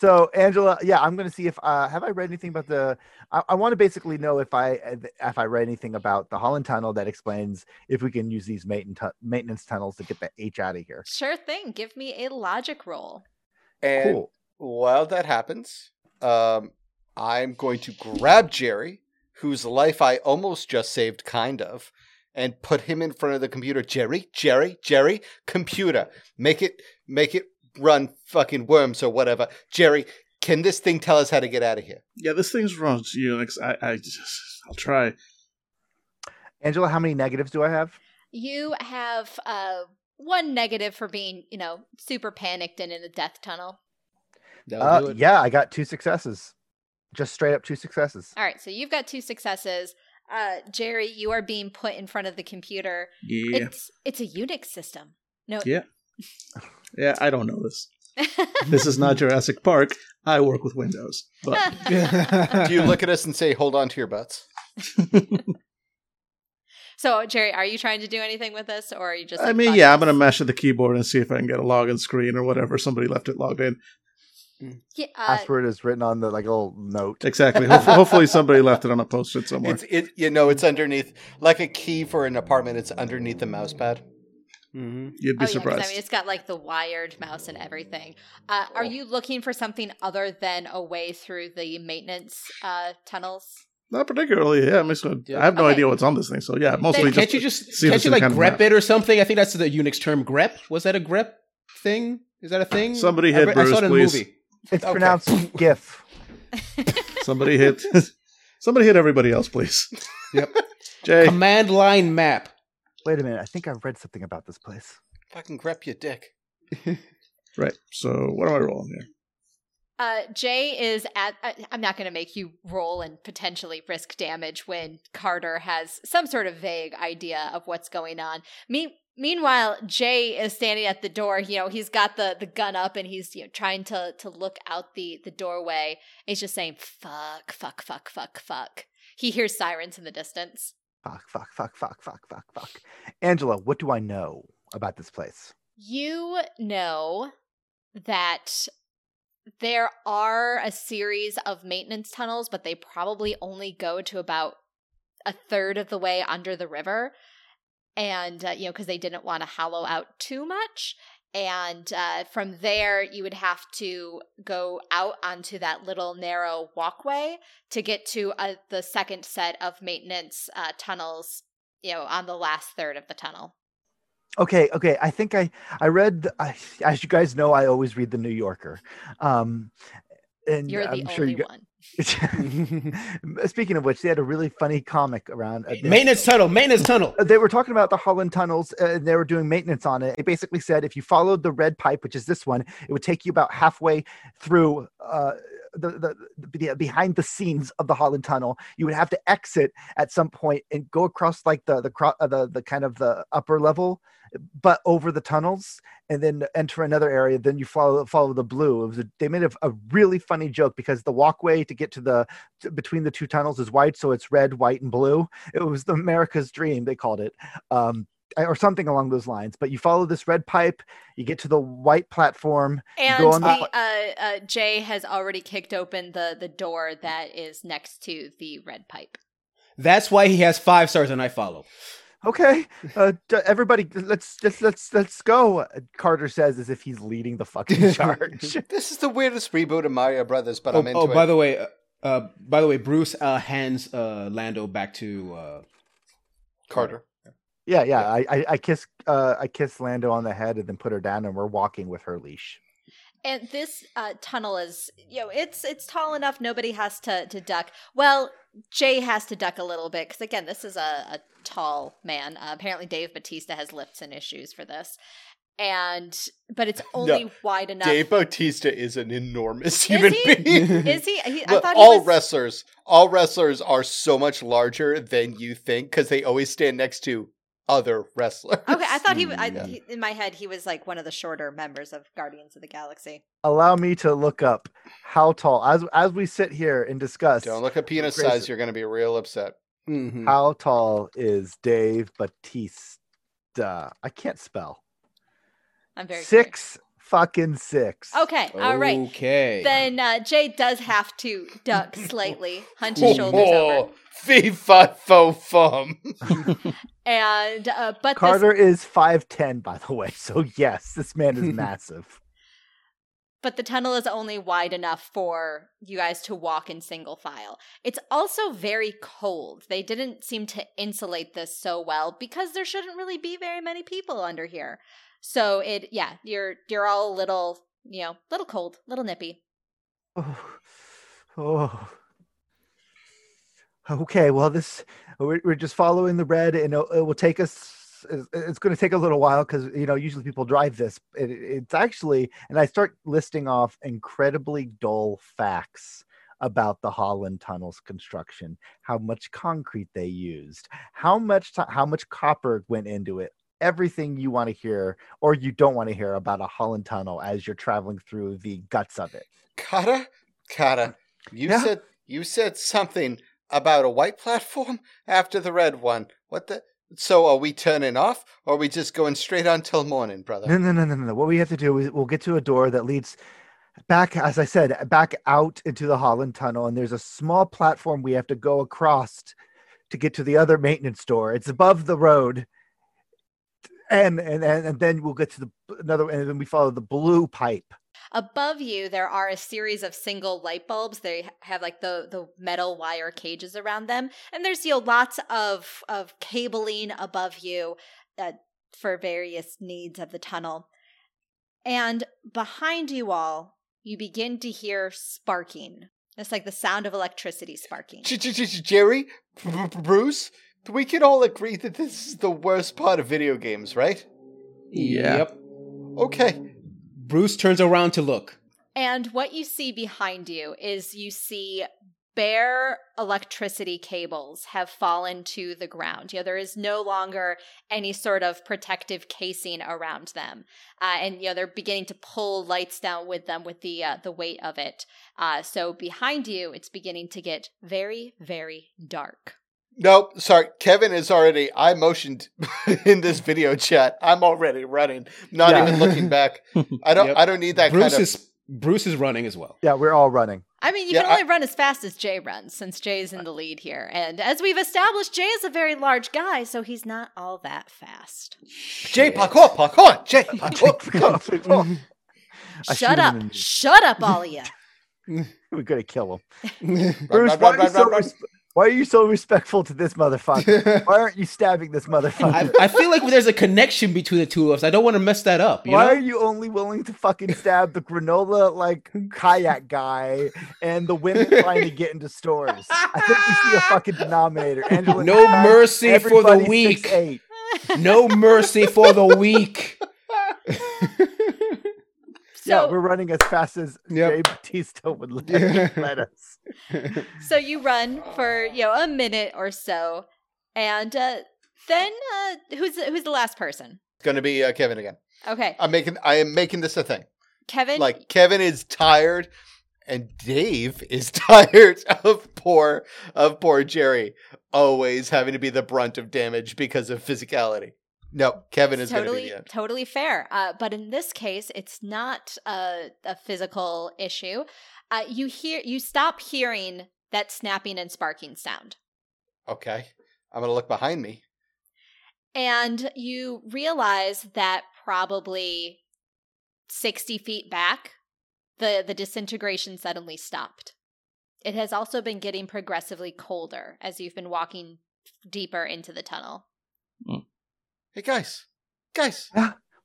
So Angela, yeah, I'm going to see if uh, have I read anything about the. I, I want to basically know if I if I read anything about the Holland Tunnel that explains if we can use these maintenance maintenance tunnels to get the H out of here. sure thing. Give me a logic roll. and Cool. While that happens, um, I'm going to grab Jerry, whose life I almost just saved, kind of, and put him in front of the computer. Jerry, Jerry, Jerry, computer, make it, make it run fucking worms or whatever. Jerry, can this thing tell us how to get out of here? Yeah, this thing's runs Unix. I, I just, I'll try. Angela, how many negatives do I have? You have uh, one negative for being, you know, super panicked and in a death tunnel. That'll Uh, do it. yeah, I got two successes. Just straight up two successes. All right, so you've got two successes. Uh, Jerry, you are being put in front of the computer. Yeah, It's it's a Unix system. No, Yeah. yeah. I don't know this. This is not Jurassic Park. I work with Windows, but Do you look at us and say, "Hold on to your butts"? so, Jerry, are you trying to do anything with this, or are you just? I mean, fuck yeah, I'm gonna mesh at the keyboard and see if I can get a login screen or whatever. Somebody left it logged in. Yeah, uh, Password is written on the like little note. Exactly. Hopefully, hopefully somebody left it on a post-it somewhere. It's it, you know, it's underneath like a key for an apartment. It's underneath the mouse pad. hmm You'd be oh, yeah, 'cause, surprised. I mean, it's got like the wired mouse and everything. Uh, are you looking for something other than a way through the maintenance uh, tunnels? Not particularly. Yeah, I'm just gonna, I have no Okay. idea what's on this thing. So yeah, mostly Then- just Can't you just see if can't you like kind grep it or something? I think that's the Unix term grep. Was that a grep thing? Is that a thing? Somebody I hit I saw Bruce, it in please. the movie. It's Okay. pronounced GIF. somebody hit somebody hit everybody else, please. Yep. Jay, Command line map. Wait a minute. I think I read something about this place. Fucking grep your dick. right. So what am I rolling here? Uh, Jay is at. I I'm not going to make you roll and potentially risk damage when Carter has some sort of vague idea of what's going on. Me- meanwhile, Jay is standing at the door. You know, he's got the the gun up and he's you know trying to to look out the the doorway. He's just saying "fuck, fuck, fuck, fuck, fuck." He hears sirens in the distance. Fuck, fuck, fuck, fuck, fuck, fuck, fuck. Angela, what do I know about this place? You know that there are a series of maintenance tunnels, but they probably only go to about a third of the way under the river. And, uh, you know, because they didn't want to hollow out too much. And uh, from there, you would have to go out onto that little narrow walkway to get to uh, the second set of maintenance uh, tunnels, you know, on the last third of the tunnel. Okay, okay. I think I I read. I, as you guys know, I always read the New Yorker. Um, and You're the I'm sure only you. one. Speaking of which, they had a really funny comic around. uh, Maintenance tunnel. Maintenance tunnel. they were talking about the Holland tunnels uh, and they were doing maintenance on it. It basically said if you followed the red pipe, which is this one, it would take you about halfway through uh, the, the, the behind the scenes of the Holland tunnel. You would have to exit at some point and go across like the the cro- uh, the, the kind of the upper level, but over the tunnels and then enter another area. Then you follow follow the blue. It was a, they made a, a really funny joke because the walkway to get to the to, between the two tunnels is white, so it's red, white, and blue it was the America's dream they called it um or something along those lines but you follow this red pipe you get to the white platform And go on the, the uh, uh, Jay has already kicked open the the door that is next to the red pipe. That's why he has five stars and I follow. Okay, uh, everybody, let's let's let's let's go. uh, Carter says as if he's leading the fucking charge. This is the weirdest reboot of Mario Brothers, but oh, I'm into oh, it. by the way, uh, uh, by the way, Bruce uh, hands uh, Lando back to. Uh, Carter. Yeah, yeah. I, I I kiss uh I kiss Lando on the head and then put her down, and we're walking with her leash. And this uh, tunnel is, you know, it's it's tall enough. Nobody has to to duck. Well, Jay has to duck a little bit because again, this is a, a tall man. Uh, apparently, Dave Batista has lifts and issues for this, and but it's only wide enough. Dave Bautista is an enormous Is human he? being. Is he? he I Look, thought all he was. wrestlers, all wrestlers are so much larger than you think because they always stand next to other wrestlers. Okay, I thought he, w- I, Yeah. he. In my head, he was like one of the shorter members of Guardians of the Galaxy. Allow me to look up how tall as as we sit here and discuss Don't look at penis Grayson. size; you're going to be real upset. mhm. how tall is Dave Batista. I can't spell. I'm very Six fucking six. Okay, all right. Okay. Then uh, Jay does have to duck slightly, hunch his shoulders Oh, over, fee fi fo fum. and uh, but this Carter is five ten, by the way. So yes, this man is massive. but the tunnel is only wide enough for you guys to walk in single file. It's also very cold. They didn't seem to insulate this so well because there shouldn't really be very many people under here. So it yeah, you're you're all a little, you know, little cold, little nippy. Oh, oh. Okay, well, this we're, we're just following the red, and it, it will take us. It's, going to take a little while because you know usually people drive this. It, it's actually, and I start listing off incredibly dull facts about the Holland Tunnel's construction, how much concrete they used, how much ti how much copper went into it, everything you want to hear or you don't want to hear about a Holland Tunnel as you're traveling through the guts of it. Carter, Carter, you Yeah? said you said something about a white platform after the red one. What the? So are we turning off, or are we just going straight on till morning, brother? No, no, no, no, no. What we have to do is we'll get to a door that leads back, as I said, back out into the Holland Tunnel, and there's a small platform we have to go across to get to the other maintenance door. It's above the road, and and and, and then we'll get to the another, and then we follow the blue pipe. Above you, there are a series of single light bulbs. They have like the the metal wire cages around them, and there's you know lots of of cabling above you uh, for various needs of the tunnel. And behind you all, you begin to hear sparking. It's like the sound of electricity sparking. Jerry, B- B- Bruce, we can all agree that this is the worst part of video games, right? Yeah. Yep. Okay. Bruce turns around to look. And what you see behind you is you see bare electricity cables have fallen to the ground. You know, there is no longer any sort of protective casing around them. Uh, and, you know, they're beginning to pull lights down with them with the, uh, the weight of it. Uh, so behind you, it's beginning to get very, very dark. Nope, sorry. Kevin is already. I motioned in this video chat. I'm already running, not Yeah. even looking back. I don't. Yep. I don't need that Bruce kind of. is Bruce is running as well. Yeah, we're all running. I mean, you Yeah, can I- only run as fast as Jay runs, since Jay's in the lead here. And as we've established, Jay is a very large guy, so he's not all that fast. Jay parkour, parkour, Jay parkour. I Shut up. Shut up, all of you. We're gonna kill him. Bruce, run, why run, are, run, so run, run. Res- why are you so respectful to this motherfucker? Why aren't you stabbing this motherfucker? I feel like there's a connection between the two of us. I don't want to mess that up. You Why know? are you only willing to fucking stab the granola like kayak guy and the women trying to get into stores? I think we see a fucking denominator. Angela, No Davis, mercy for the weak. 6'8". no mercy for the weak. yeah, we're running as fast as Yep. Jay Batista would let, let us. so you run for you know a minute or so, and uh, then uh, who's the, who's the last person? It's gonna be uh, Kevin again. Okay, I'm making. I am making this a thing. Kevin. Like Kevin is tired, and Dave is tired of poor of poor Jerry always having to be the brunt of damage because of physicality. No, Kevin is going to be totally totally fair. Uh, but in this case, it's not a, a physical issue. Uh, you hear you stop hearing that snapping and sparking sound. Okay. I'm gonna look behind me. And you realize that probably 60 feet back, the, the disintegration suddenly stopped. It has also been getting progressively colder as you've been walking deeper into the tunnel. Hey guys. Guys,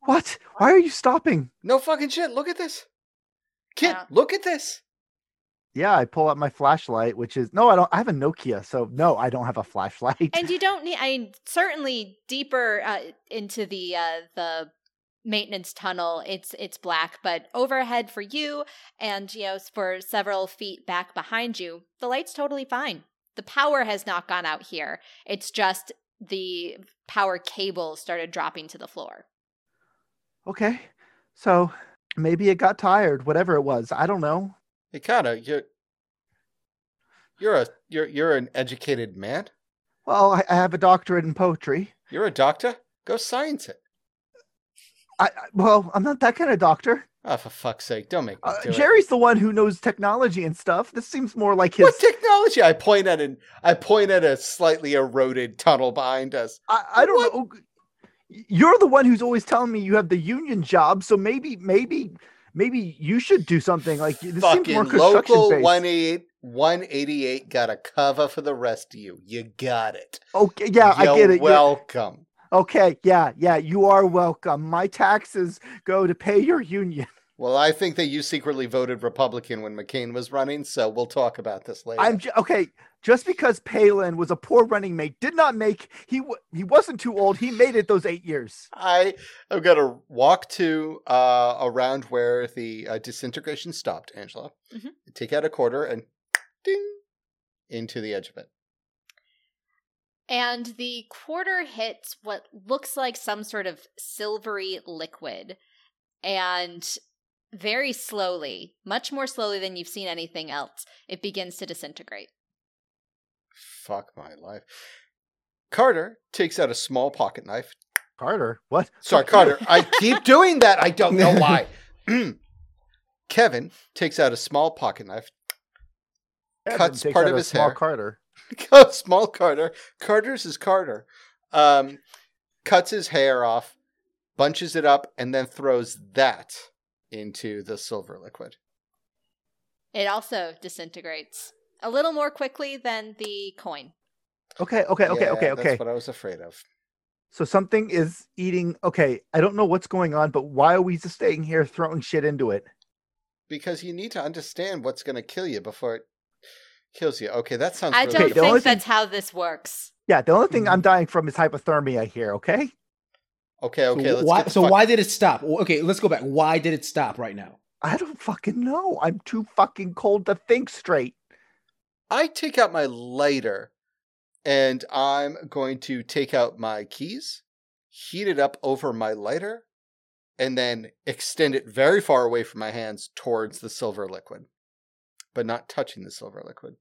What? Why are you stopping? no fucking shit. Look at this. Kid, Yeah. look at this. Yeah, I pull out my flashlight, which is no, I don't. I have a Nokia, so no, I don't have a flashlight. And you don't need, I mean, certainly deeper uh, into the uh, the maintenance tunnel, it's it's black, but overhead for you and you know for several feet back behind you, the light's totally fine. The power has not gone out here. It's just the power cable started dropping to the floor. okay, so maybe it got tired, whatever it was. I don't know. Hey kinda, you're you're a you're you're an educated man. Well, I, I have a doctorate in poetry. You're a doctor. Go science it. I, I well, I'm not that kind of doctor. Oh, for fuck's sake, don't make me Uh, do it. Jerry's the one who knows technology and stuff. This seems more like his. What technology? I point at an I point at a slightly eroded tunnel behind us. I, I don't What? know. You're the one who's always telling me you have the union job, so maybe, maybe, maybe you should do something like this. Seems more construction local based. 188, 188 got a cover for the rest of you. You got it. Okay, yeah, I You're get it. Welcome. Okay, yeah, yeah, you are welcome. My taxes go to pay your union. Well, I think that you secretly voted Republican when McCain was running, so we'll talk about this later. I'm j- okay. Just because Palin was a poor running mate did not make he w- he wasn't too old. He made it those eight years. I am gonna walk to uh, around where the uh, disintegration stopped, Angela. Mhm. Take out a quarter and ding into the edge of it. And the quarter hits what looks like some sort of silvery liquid. And very slowly, much more slowly than you've seen anything else, it begins to disintegrate. Fuck my life. Carter takes out a small pocket knife. Carter, what? Sorry, Carter. I keep doing that. I don't know why. Kevin takes out a small pocket knife. Kevin cuts part out of a his small hair. Carter. small Carter. Carter's is Carter. Um, cuts his hair off, bunches it up, and then throws that into the silver liquid. It also disintegrates a little more quickly than the coin. Okay, okay, okay, Yeah, okay, okay. That's what I was afraid of. So something is eating. Okay, I don't know what's going on, but why are we just staying here throwing shit into it? Because you need to understand what's going to kill you before it kills you. Okay, that sounds good. I really don't the only think thing- that's how this works. Yeah, the only thing Mm-hmm. I'm dying from is hypothermia here. Okay. Okay, okay. so let's why, get so fuck- why did it stop? Okay, let's go back. Why did it stop right now? I don't fucking know. I'm too fucking cold to think straight. I take out my lighter and I'm going to take out my keys, heat it up over my lighter, and then extend it very far away from my hands towards the silver liquid, but not touching the silver liquid.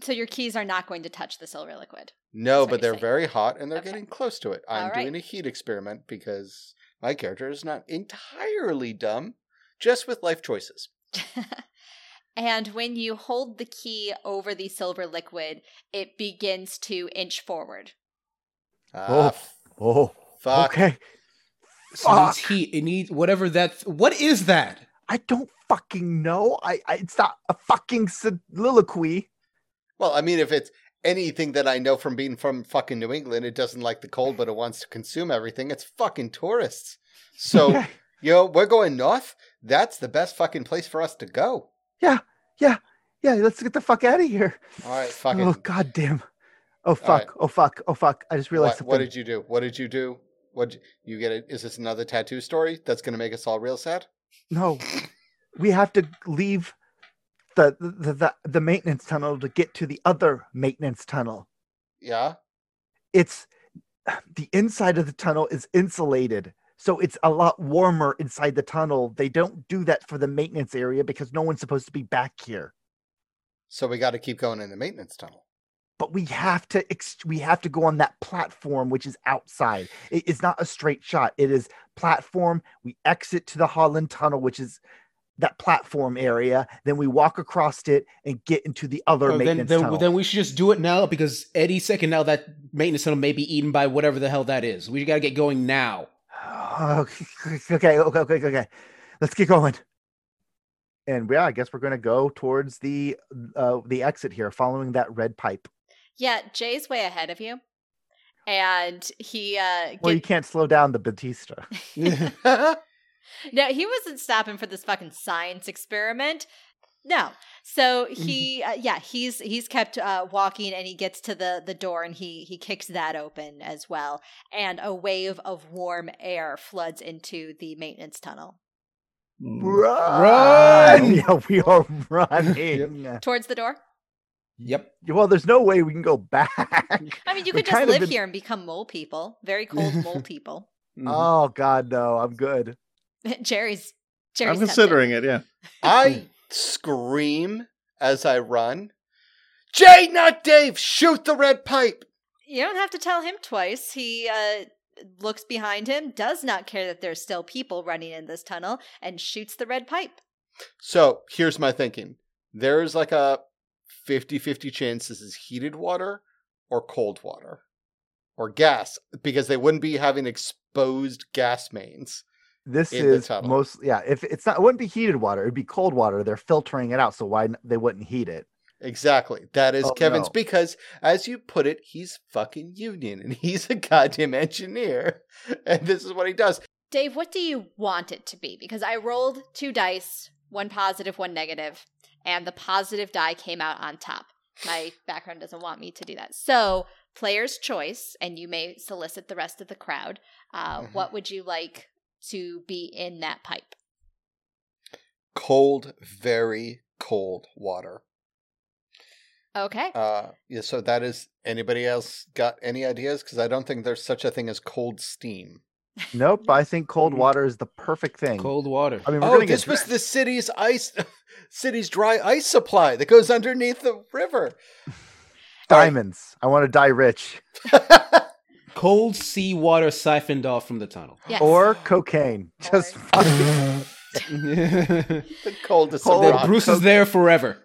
So your keys are not going to touch the silver liquid. No, but they're saying. very hot and they're Okay. getting close to it. I'm All right. doing a heat experiment because my character is not entirely dumb, just with life choices. and when you hold the key over the silver liquid, it begins to inch forward. Ah, Oh, fuck. okay. So it needs heat. It needs whatever that. What is that? I don't fucking know. I, I it's not a fucking soliloquy. Well, I mean, if it's anything that I know from being from fucking New England, it doesn't like the cold, but it wants to consume everything. It's fucking tourists. So, you know, we're going north. That's the best fucking place for us to go. Yeah, yeah, yeah. let's get the fuck out of here. All right, fucking. Oh god damn. Oh fuck. right. Oh fuck. Oh fuck. I just realized what, something. what did you do? What did you do? What you get? A, is this another tattoo story that's going to make us all real sad? No. We have to leave the, the the the maintenance tunnel to get to the other maintenance tunnel. Yeah. It's the inside of the tunnel is insulated. So it's a lot warmer inside the tunnel. They don't do that for the maintenance area because no one's supposed to be back here. So we got to keep going in the maintenance tunnel. But we have to ex- we have to go on that platform which is outside. It is not a straight shot. It is platform. We exit to the Holland Tunnel, which is that platform area, then we walk across it and get into the other Oh, then, maintenance then, tunnel. then we should just do it now because any second now that maintenance tunnel may be eaten by whatever the hell that is. We got to get going now. okay, okay, okay, okay, okay. Let's get going. And yeah, I guess we're gonna go towards the uh the exit here, following that red pipe. Yeah, Jay's way ahead of you. And he uh Well, you can't slow down the Batista. No, he wasn't stopping for this fucking science experiment. No. So he uh, yeah, he's he's kept uh walking and he gets to the the door and he he kicks that open as well and a wave of warm air floods into the maintenance tunnel. Mm. Run! Yeah, we are running. Towards the door? Yep. Well, there's no way we can go back. I mean, you could just live in- here and become mole people. Very cold mole people. Mhm. Oh God, no! I'm good. Jerry's Jerry's I'm tempted. considering it. Yeah. I scream as I run. Jay, not Dave, shoot the red pipe. You don't have to tell him twice. He uh, looks behind him, does not care that there's still people running in this tunnel, and shoots the red pipe. So here's my thinking there's like a 50 50 chance this is heated water or cold water or gas because they wouldn't be having exposed gas mains. This In is tunnel. most yeah. If it's not, it wouldn't be heated water. It'd be cold water. They're filtering it out, so why they wouldn't heat it? Exactly. That is Oh, Kevin's no. because, as you put it, he's fucking union and he's a goddamn engineer. And this is what he does. Dave, what do you want it to be? Because I rolled two dice, one positive, one negative, and the positive die came out on top. My background doesn't want me to do that. So, player's choice, and you may solicit the rest of the crowd. Uh, Mhm. What would you like to be in that pipe? Cold, very cold water. Okay. Uh, yeah, so that is anybody else got any ideas? Because I don't think there's such a thing as cold steam. Nope. I think cold Mm. water is the perfect thing. Cold water. I mean, we're Oh, this was the city's ice, city's dry ice supply that goes underneath the river. diamonds. I want to die rich, Cold sea water siphoned off from the tunnel. Yes. or cocaine. Just fucking- the the coldest Cold. of rocks. Bruce is there forever.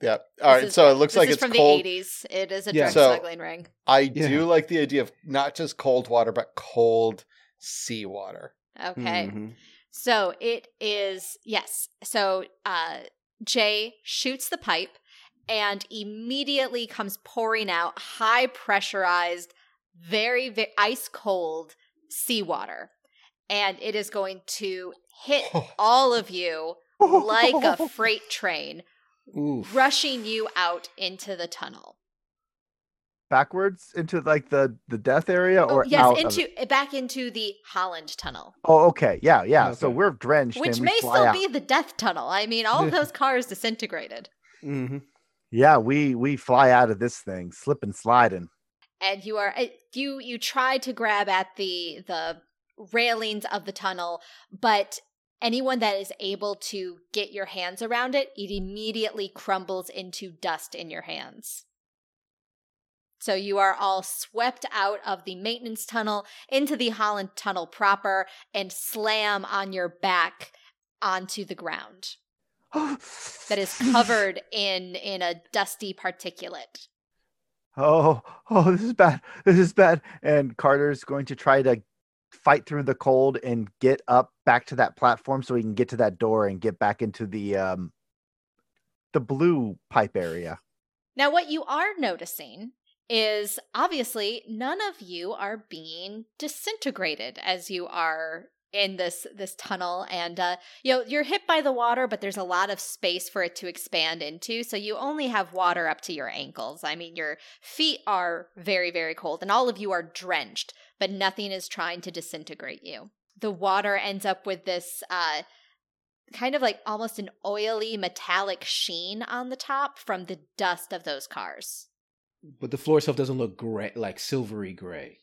Yeah. All right. Is- so it looks this like is it's from cold. the 80s. It is a Yeah. drug So- smuggling ring. I Yeah. do like the idea of not just cold water, but cold seawater. Okay. Mhm. So it is yes. So uh Jay shoots the pipe and immediately comes pouring out high pressurized, very, very ice cold seawater. And it is going to hit all of you like a freight train, Oof. rushing you out into the tunnel. Backwards into like the the death area, Oh, or yes, out of it? into back into the Holland tunnel. Oh, okay. Yeah, yeah. So we're drenched, Which and we may fly still out. be the death tunnel. I mean, all those cars disintegrated. Mhm. Yeah, we we fly out of this thing, slip and sliding. and you are uh, you you try to grab at the the railings of the tunnel but anyone that is able to get your hands around it it immediately crumbles into dust in your hands so you are all swept out of the maintenance tunnel into the holland tunnel proper and slam on your back onto the ground that is covered in in a dusty particulate oh, oh, this is bad. This is bad. And Carter's going to try to fight through the cold and get up back to that platform so he can get to that door and get back into the um the blue pipe area. Now, what you are noticing is obviously none of you are being disintegrated as you are in this this tunnel. And uh you know you're hit by the water but there's a lot of space for it to expand into. So you only have water up to your ankles. I mean your feet are very very cold and all of you are drenched but nothing is trying to disintegrate you. The water ends up with this uh kind of like almost an oily metallic sheen on the top from the dust of those cars. But the floor itself doesn't look gray, like silvery gray.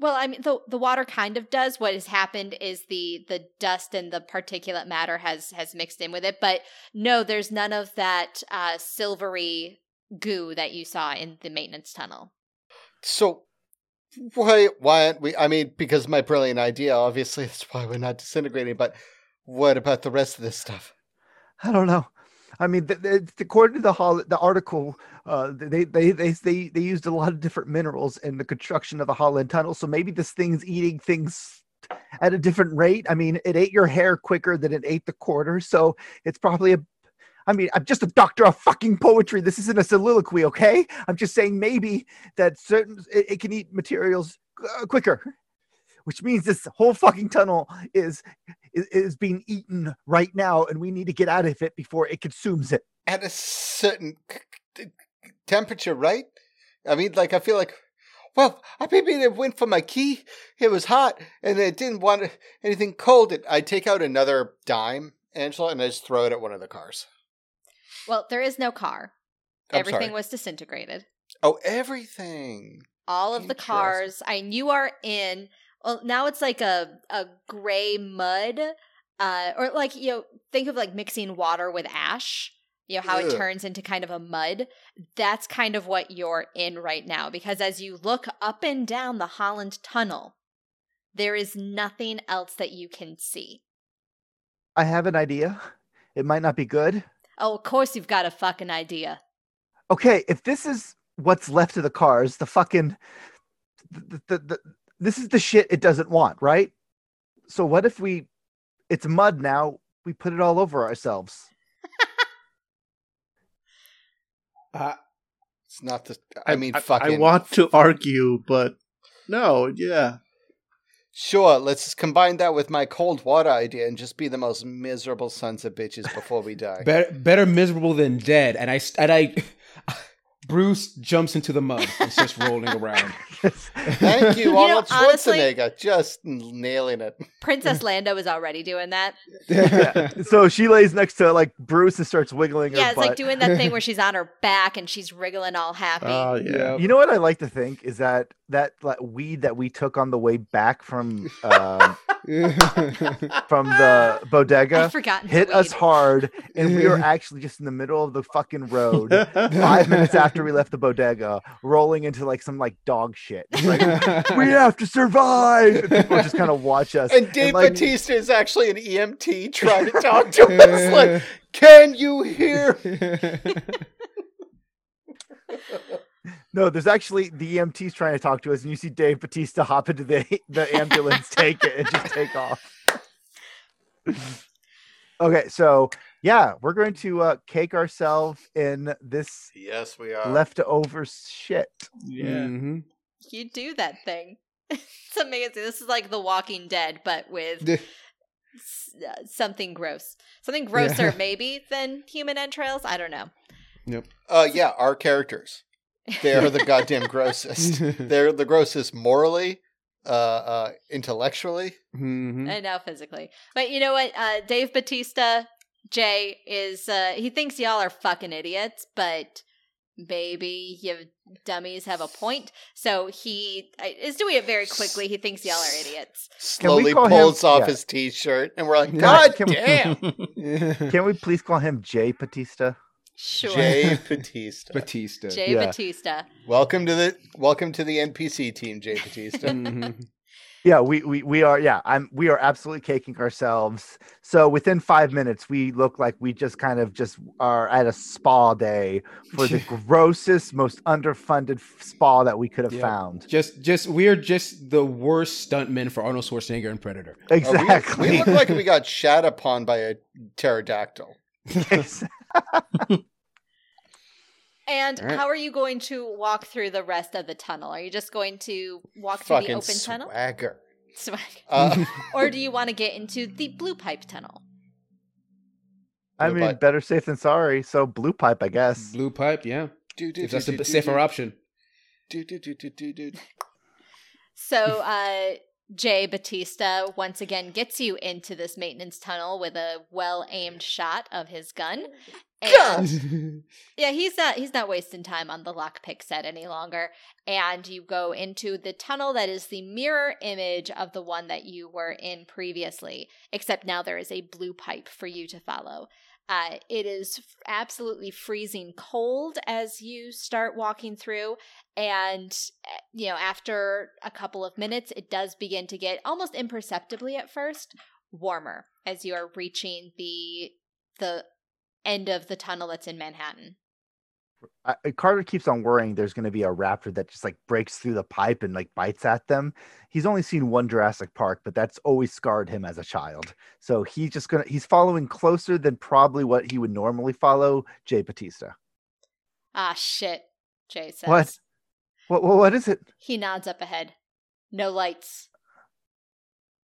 Well, I mean the the water kind of does. What has happened is the the dust and the particulate matter has has mixed in with it, but no, there's none of that uh silvery goo that you saw in the maintenance tunnel. So why why aren't we I mean, because my brilliant idea, obviously that's why we're not disintegrating, but what about the rest of this stuff? I don't know. I mean, the, the, according to the hol- the article, uh, they, they they they they used a lot of different minerals in the construction of the Holland Tunnel. So maybe this thing's eating things at a different rate. I mean, it ate your hair quicker than it ate the quarter, so it's probably a. I mean, I'm just a doctor of fucking poetry. This isn't a soliloquy, okay? I'm just saying maybe that certain it, it can eat materials uh, quicker which means this whole fucking tunnel is, is is being eaten right now, and we need to get out of it before it consumes it. At a certain temperature, right? I mean, like I feel like, well, I maybe it went for my key. It was hot, and it didn't want anything cold. It, I take out another dime, Angela, and I just throw it at one of the cars. Well, there is no car. I'm Everything sorry. was disintegrated. Oh, everything. All of the cars. I you are in. Well, now it's like a a gray mud, uh, or like you know, think of like mixing water with ash. You know how it turns into kind of a mud. That's kind of what you're in right now because as you look up and down the Holland Tunnel, there is nothing else that you can see. I have an idea. It might not be good. Oh, of course you've got a fucking idea. Okay, if this is what's left of the cars, the fucking the, the, the, this is the shit it doesn't want, right? So what if we it's mud now, we put it all over ourselves. Uh, It's not the. I mean, I, fucking. I want to argue, but no, yeah. Sure, let's combine that with my cold water idea and just be the most miserable sons of bitches before we die. better, better miserable than dead. And I and I, Bruce jumps into the mud and starts rolling around. Thank you, You know, Arnold honestly- Schwarzenegger, just nailing it. Princess Lando is already doing that. so she lays next to like Bruce and starts wiggling her Yeah, it's like doing that thing where she's on her back and she's wriggling all happy. Oh yeah. You know what I like to think is that that like, weed that we took on the way back from um, from the bodega forgotten. to hit us hard, and we were actually just in the middle of the fucking road. Five minutes after we left the bodega, rolling into like some like dog shit. It's like we have to survive. And people just kind of watch us. And Dave like, Batista is actually an EMT trying to talk to us. Like, can you hear? No, there's actually the EMTs trying to talk to us, and you see Dave Batista hop into the the ambulance, take it, and just take off. okay, so yeah, we're going to uh, cake ourselves in this Yes, we are. leftover shit. yeah. Mhm. You do that thing. it's amazing. This is like The Walking Dead, but with s- uh, something gross. Something grosser, Yeah. maybe, than human entrails. I don't know. Yep. Uh, yeah, our characters. They are the goddamn grossest. They're the grossest morally, uh, uh, intellectually. Mhm. And now physically. But you know what? Uh, Dave Batista, Jay, is, uh, he thinks y'all are fucking idiots, but maybe you dummies have a point. So he uh, is doing it very quickly. He thinks y'all are idiots. Slowly call him- pulls off yeah. his t-shirt, and we're like, God Can we- damn, Can we please call him Jay Batista? Sure. Jay Batista. Batista. Jay Yeah. Batista. welcome to the welcome to the NPC team, Jay Batista. Mhm. Yeah, we, we we are yeah, I'm we are absolutely caking ourselves. So within five minutes we look like we just kind of just are at a spa day for the grossest, most underfunded spa that we could have Yep. found. Just, just we're just the worst stuntmen for Arnold Schwarzenegger and Predator. Oh, we- Exactly. we, look like we got shat upon by a pterodactyl. And All right. how are you going to walk through the rest of the tunnel? Are you just going to walk through the Fucking open tunnel? swagger. Swag. Uh, or do you want to get into the blue pipe tunnel? I Blue mean, pipe. better safe than sorry. So blue pipe, I guess. Blue pipe, yeah. do, do, If do, that's do, a do, safer do, option. do, do, do, do, do, do. So, uh, Jay Batista once again gets you into this maintenance tunnel with a well aimed shot of his gun. Yeah, he's not he's not wasting time on the lockpick set any longer. And you go into the tunnel that is the mirror image of the one that you were in previously, except now there is a blue pipe for you to follow. Uh, it is f- absolutely freezing cold as you start walking through, and uh, you know after a couple of minutes, it does begin to get almost imperceptibly at first warmer as you are reaching the the end of the tunnel that's in Manhattan. I, I- Carter keeps on worrying there's going to be a raptor that just like breaks through the pipe and like bites at them. He's only seen one Jurassic Park, but that's always scarred him as a child. So he's just gonna he's following closer than probably what he would normally follow Jay Batista. Ah, shit, Jay says. What? What what, what is it? He nods up ahead. No lights.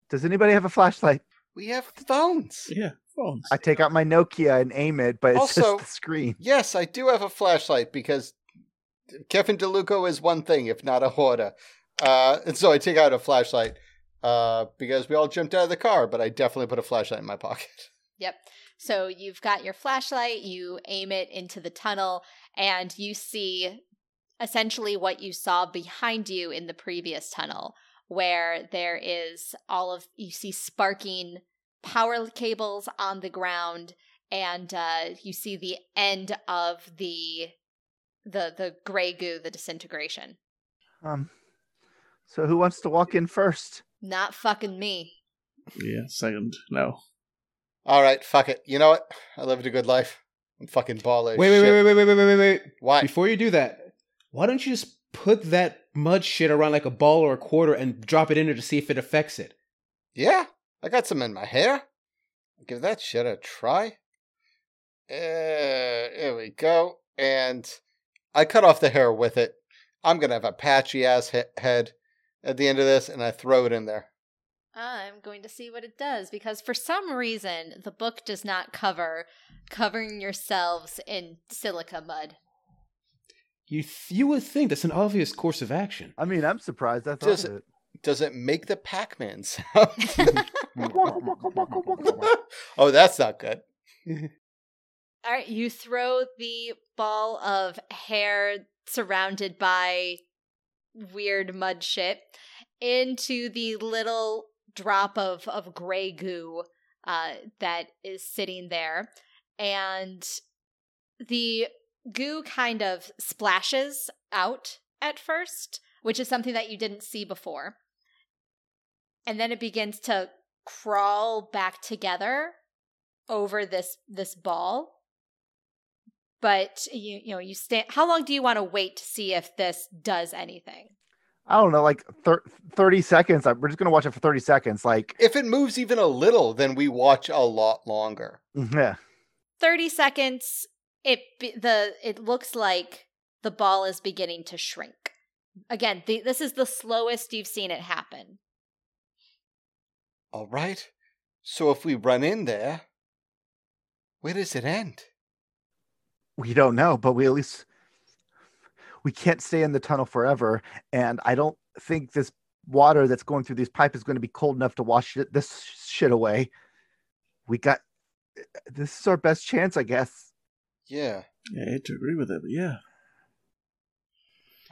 Does anybody have a flashlight? We have phones. Yeah, phones. I take out my Nokia and aim it, but it's Also- just the screen. Yes, I do have a flashlight because Kevin DeLuco is one thing, if not a hoarder. Uh, and so I take out a flashlight uh, because we all jumped out of the car, but I definitely put a flashlight in my pocket. Yep. So you've got your flashlight, you aim it into the tunnel, and you see essentially what you saw behind you in the previous tunnel, where there is all of you see sparking power cables on the ground, and uh, you see the end of the the the gray goo, the disintegration. Um, so who wants to walk in first? Not fucking me. yeah, second. No. All right, fuck it. You know what? I lived a good life. I'm fucking baller. Wait, wait, wait, wait, wait, wait, wait, wait, wait. Why? Before you do that, why don't you just put that mud shit around like a ball or a quarter and drop it in there to see if it affects it? Yeah, I got some in my hair. Give that shit a try. Uh, here we go. And I cut off the hair with it. I'm gonna have a patchy ass he- head at the end of this, and I throw it in there. I'm going to see what it does because for some reason the book does not cover covering yourselves in silica mud. You th- you would think that's an obvious course of action. I mean, I'm surprised. I thought Does of it. Does it make the Pac-Man sound? oh, that's not good. All right, you throw the ball of hair surrounded by weird mud shit into the little drop of of gray goo uh, that is sitting there, and the goo kind of splashes out at first, which is something that you didn't see before, and then it begins to crawl back together over this this ball but you you know you stand how long do you want to wait to see if this does anything I don't know, like thir- 30 seconds. We're just going to watch it for 30 seconds. Like, If it moves even a little, then we watch a lot longer. Mm, yeah. 30 seconds it the it looks like the ball is beginning to shrink again the, this is the slowest you've seen it happen All right. So if we run in there, where does it end? We don't know, but we at least we can't stay in the tunnel forever. And I don't think this water that's going through these pipes is going to be cold enough to wash it, this shit away. We got uh, this is our best chance, I guess. Yeah. Yeah, I hate to agree with it, but yeah.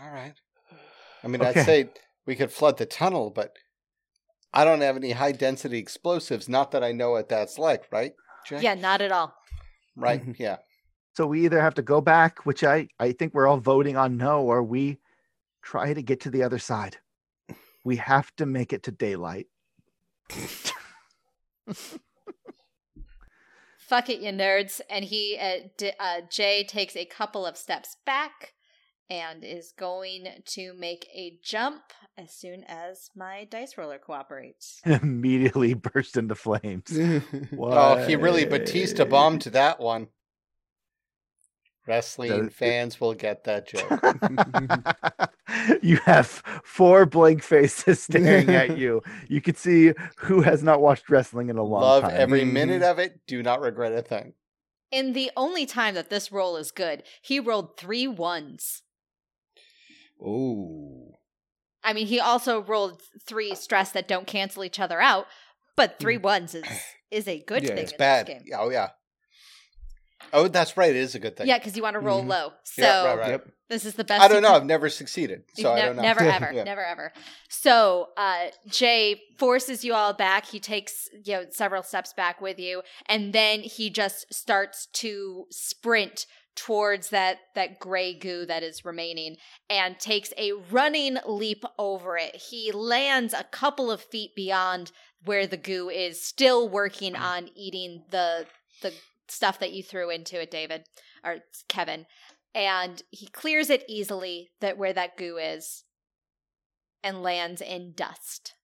All right. I mean, Okay. I'd say we could flood the tunnel, but I don't have any high density explosives. Not that I know what that's like, right? Jay? yeah not at all Right. Mhm. Yeah. So we either have to go back, which I I think we're all voting on no, or we try to get to the other side. We have to make it to daylight. fuck it you nerds and he uh, D- uh, jay takes a couple of steps back and is going to make a jump as soon as my dice roller cooperates immediately burst into flames. Oh, he really Why? Batista bombed that one. Wrestling Does- fans will get that joke. you have four blank faces staring at you. You can see who has not watched wrestling in a long Love time. every Mhm. minute of it. Do not regret a thing. in the only time that this roll is good he rolled three ones oh. I mean, he also rolled three stress that don't cancel each other out, but three ones is is a good Yeah, thing. it's in Bad. This game. Oh yeah. Oh, that's right. It is a good thing. Yeah, because you want to roll Mhm. low. So Yeah, right, right. Yep. this is the best. I don't know. can- I've never succeeded, You've so I don't know. Never ever, Yeah. never ever. So uh, Jay forces you all back. He takes you know several steps back with you, and then he just starts to sprint towards that that gray goo that is remaining and takes a running leap over it. He lands a couple of feet beyond where the goo is, still working mm. on eating the the stuff that you threw into it, David or Kevin, and he clears it easily that where that goo is and lands in dust.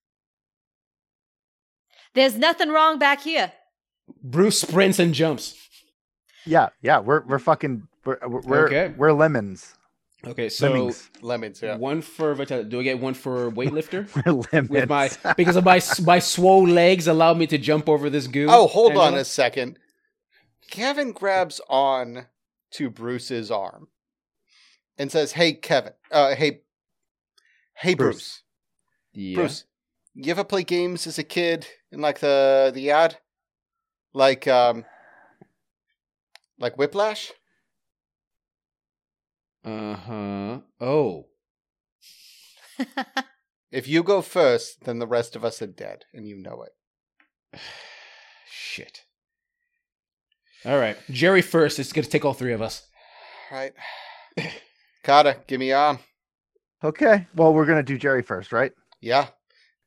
There's nothing wrong back here. Bruce sprints and jumps. Yeah, yeah, we're we're fucking we're we're Okay. we're lemons. Okay, so Lemmings. Lemons, yeah. one for vitality. Do I get one for weightlifter? We're lemons. With my because of my my swole legs allow me to jump over this goo. Oh, hold on a second. Kevin grabs on to Bruce's arm and says, "Hey, Kevin. Uh, hey, hey, Bruce. Bruce. Yeah. Bruce, you ever play games as a kid in like the the yard, like um, like Whiplash? Uh huh. Oh. If you go first, then the rest of us are dead, and you know it. Shit. All right, Jerry first. It's gonna take all three of us. Right, Carter, give me your arm. Okay. Well, we're gonna do Jerry first, right? Yeah,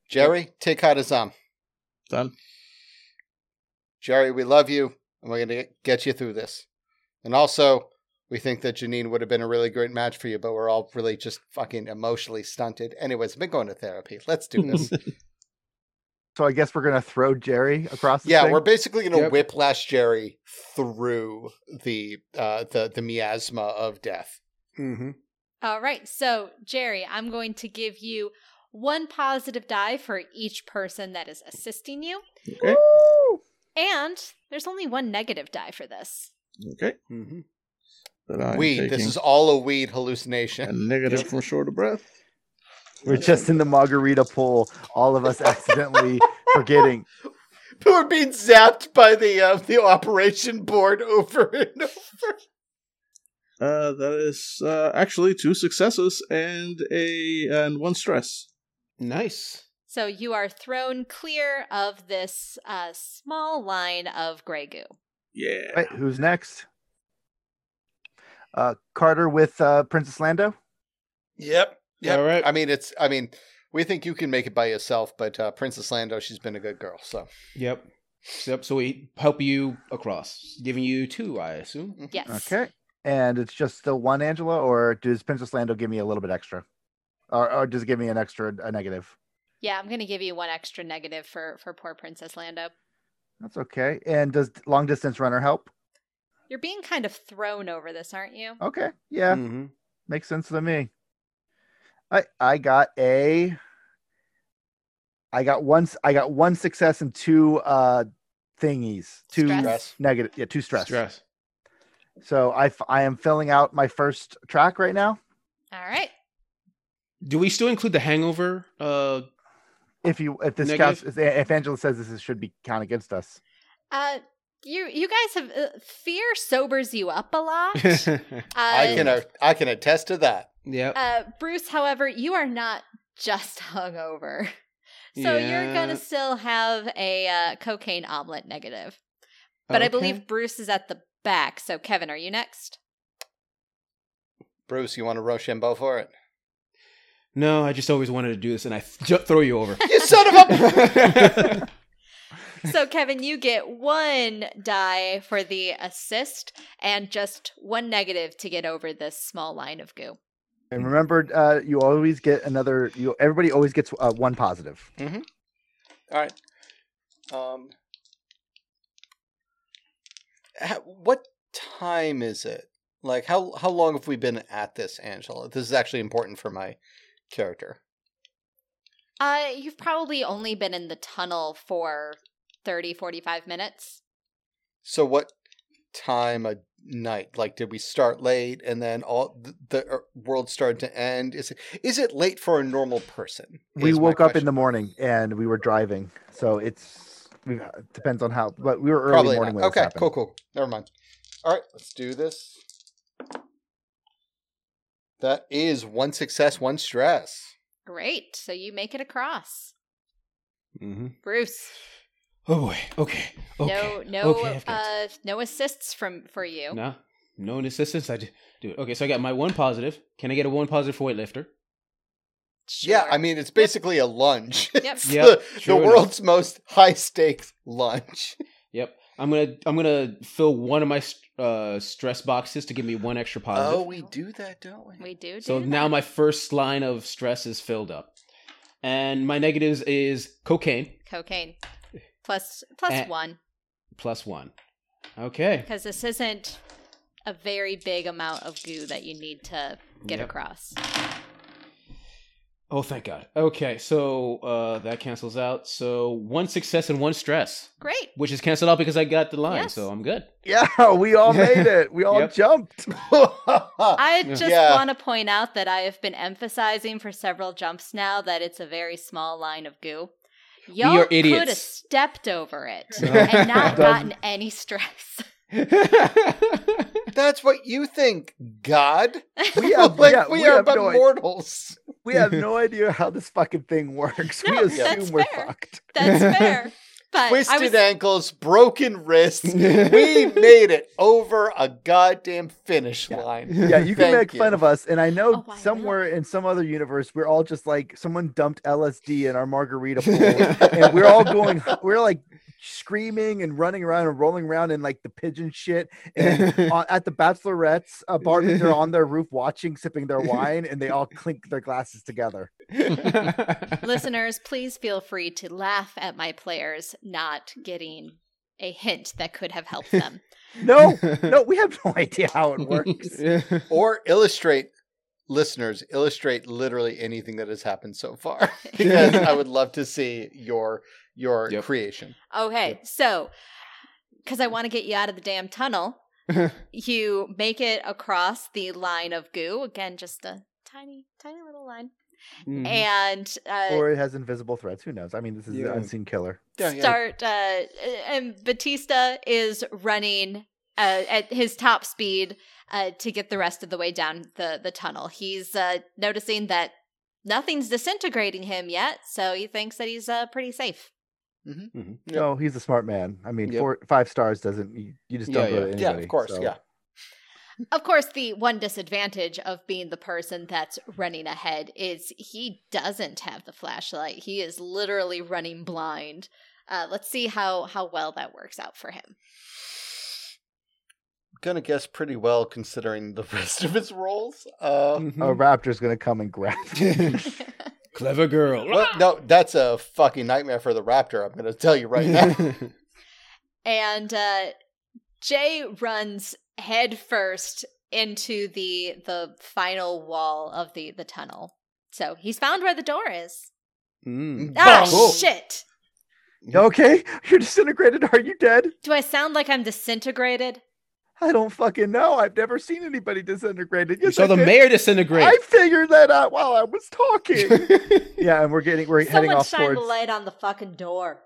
Jerry, take Carter's arm. Done. Jerry, we love you, and we're going to get you through this. And also, we think that Janine would have been a really great match for you, but we're all really just fucking emotionally stunted. Anyways, I've been going to therapy. Let's do this. So I guess we're gonna throw Jerry across. The yeah, thing? we're basically going to Yep. whiplash Jerry through the uh, the the miasma of death. Mm-hmm. All right, so Jerry, I'm going to give you one positive die for each person that is assisting you, Okay. and there's only one negative die for this. Okay. Mm-hmm. But I'm weed. This is all a weed hallucination. a negative from short of breath. We're just in the margarita pool. All of us accidentally forgetting. We're being zapped by the uh, the operation board over and over. Uh, that is uh, actually two successes and a and one stress. Nice. So you are thrown clear of this uh, small line of gray goo. Yeah. Right, who's next? Uh, Carter with uh, Princess Lando. Yep. Yep. All right. I mean, it's. I mean, we think you can make it by yourself, but uh, Princess Lando, she's been a good girl. So Yep. Yep. So we help you across, giving you two, I assume. Yes. Okay, and it's just still one Angela, or does Princess Lando give me a little bit extra, or, or does it give me an extra a negative? Yeah, I'm going to give you one extra negative for for poor Princess Lando. That's okay. And does long distance runner help? You're being kind of thrown over this, aren't you? Okay, yeah, Mm-hmm. makes sense to me. I I got a. I got one. I got one success and two uh thingies. Two Stress. stress. negative. Yeah, two stress. Stress. So I f- I am filling out my first track right now. All right. Do we still include the hangover? Uh, If you if this Negative? counts, if, if Angela says this is, should be count against us. Uh, you you guys have uh, fear sobers you up a lot. Uh, I can. Uh, I can attest to that. Yeah. Uh, Bruce, however, you are not just hungover. So you're gonna still have a uh, cocaine omelet negative. But I believe Bruce is at the back. So Kevin, are you next? Bruce, you want to rush Rochambeau for it? No, I just always wanted to do this, and I th- throw you over. You son of a. so Kevin, you get one die for the assist and just one negative to get over this small line of goo. And remember, uh, you always get another. You everybody always gets uh, one positive. All right. Um. What time is it? Like how how long have we been at this, Angela? This is actually important for my character. Uh, you've probably only been in the tunnel for 30, 45 minutes. So what time of night? Like did we start late and then all the, the uh, world started to end? Is it is it late for a normal person? We woke up in the morning and we were driving, so it's we, it depends on how. But we were early Probably morning not. when Okay, happened. cool, cool. Never mind. All right, let's do this. That is one success, one stress. Great. So you make it across. Mm-hmm. Bruce, Oh boy. Okay. Okay. no no Okay, uh no assists from for you. No, no assistance. I do do it. Okay, so I got my one positive. Can I get a one positive for weightlifter? Yeah, I mean it's basically a lunge. Yep. It's Yep, the, true the world's most high stakes lunge. Yep. I'm gonna I'm gonna fill one of my uh, stress boxes to give me one extra positive. Oh, we do that, don't we? We do. so do now that. my first line of stress is filled up, and my negatives is cocaine cocaine plus plus Eh. one plus one. Okay. because this isn't a very big amount of goo that you need to get Yep. across. Oh, thank God. Okay, so uh, that cancels out. So one success and one stress, Great. which is canceled out because I got the line, Yes. so I'm good. Yeah, we all made it. We all Yep. jumped. I just Yeah. want to point out that I have been emphasizing for several jumps now that it's a very small line of goo. Y'all are could have stepped over it and Doesn't- gotten any stress. That's what you think, God. We have, like yeah, we, we are but no idea. mortals. We have no idea how this fucking thing works. No, we assume that's we're fair. fucked. That's fair. But Twisted was, ankles, broken wrists. we made it over a goddamn finish line. Yeah, you can Thank make fun you. of us, and I know Oh, I will. somewhere in some other universe we're all just like someone dumped LSD in our margarita pool, and we're all going, we're like screaming and running around and rolling around in like the pigeon shit. And on, at the bachelorette's uh, apartment, they're on their roof watching, sipping their wine, and they all clink their glasses together. listeners, please feel free to laugh at my players not getting a hint that could have helped them. No, no, we have no idea how it works. Or illustrate, listeners, illustrate literally anything that has happened so far. because I would love to see your your Yep. creation. Okay, so because I want to get you out of the damn tunnel, you make it across the line of goo. Again, just a tiny, tiny little line. Mhm. And uh, Or it has invisible threats. Who knows? I mean, this is Yeah. an unseen killer. Yeah, yeah. start uh and batista is running uh, at his top speed uh to get the rest of the way down the the tunnel he's uh noticing that nothing's disintegrating him yet so he thinks that he's uh pretty safe Yep. No, he's a smart man. I mean, Yep. four, five stars doesn't. You, you just don't Yeah, go to yeah. anybody. Yeah, of course. so- Yeah. of course the one disadvantage of being the person that's running ahead is he doesn't have the flashlight he is literally running blind uh let's see how how well that works out for him Gonna guess pretty well considering the rest of his roles. Uh, Mhm. A raptor's gonna come and grab. you. Clever girl. well, no, that's a fucking nightmare for the raptor. I'm gonna tell you right now. and uh, Jay runs headfirst into the the final wall of the the tunnel. So he's found where the door is. Mm. Ah, Boom. shit! okay, you're disintegrated. Are you dead? Do I sound like I'm disintegrated? I don't fucking know. I've never seen anybody disintegrated. You Yes, saw I the did. mayor disintegrated. I figured that out while I was talking. yeah, and we're getting we're heading Someone off shine towards, the light on the fucking door.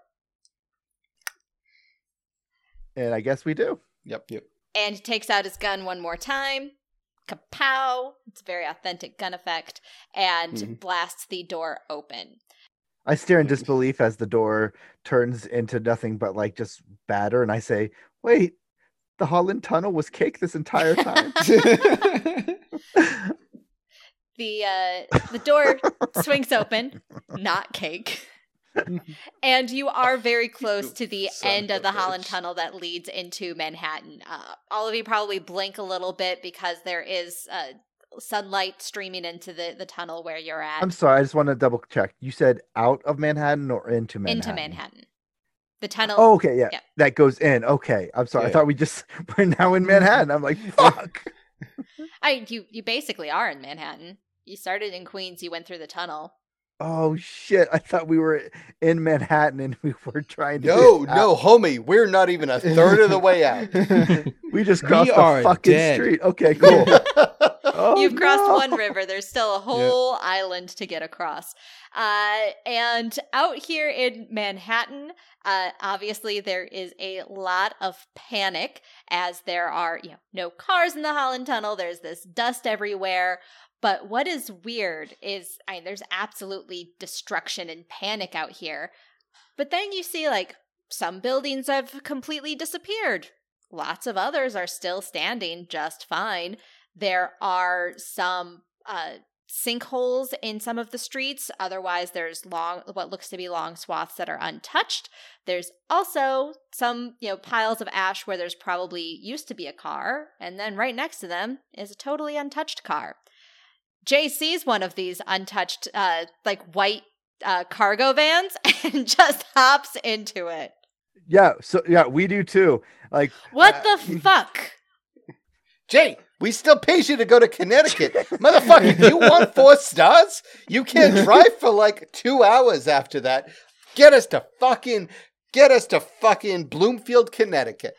and I guess we do. Yep. Yep. And he takes out his gun one more time. Kapow! It's a very authentic gun effect, and Mhm. blasts the door open. I stare in disbelief as the door turns into nothing but like just batter, and I say, "Wait, the Holland Tunnel was cake this entire time." the uh the door swings open not cake and you are very close to the Son end of of the a holland tunnel that leads into manhattan uh, all of you probably blink a little bit because there is uh, sunlight streaming into the, the tunnel where you're at I'm sorry, I just want to double check. You said out of Manhattan or into Manhattan? into manhattan the tunnel Oh, okay, yeah, Yeah. that goes in. Okay, I'm sorry. I thought we just we're now in Manhattan. I'm like, fuck. I, you you basically are in manhattan you started in queens you went through the tunnel Oh shit! I thought we were in Manhattan and we were trying to. no, no, homie, we're not even a third of the way out. We just We crossed are the fucking dead. street. Okay, cool. Oh, You've crossed no. one river. There's still a whole island to get across. Uh, and out here in Manhattan, uh, obviously there is a lot of panic as there are, you know, no cars in the Holland Tunnel. There's this dust everywhere. But what is weird is, I mean, there's absolutely destruction and panic out here. But then you see, like, some buildings have completely disappeared. Lots of others are still standing just fine there are some uh sinkholes in some of the streets. Otherwise, there's long, what looks to be long swaths that are untouched. There's also some, you know, piles of ash where there's probably used to be a car, and then right next to them is a totally untouched car. Jay sees one of these untouched, uh, like white uh, cargo vans and just hops into it. Yeah, so yeah, we do too. Like What Uh, the fuck? Jay, we still paid you to go to Connecticut. Motherfucker, you want four stars? You can't drive for like two hours after that. Get us to fucking get us to fucking Bloomfield, Connecticut.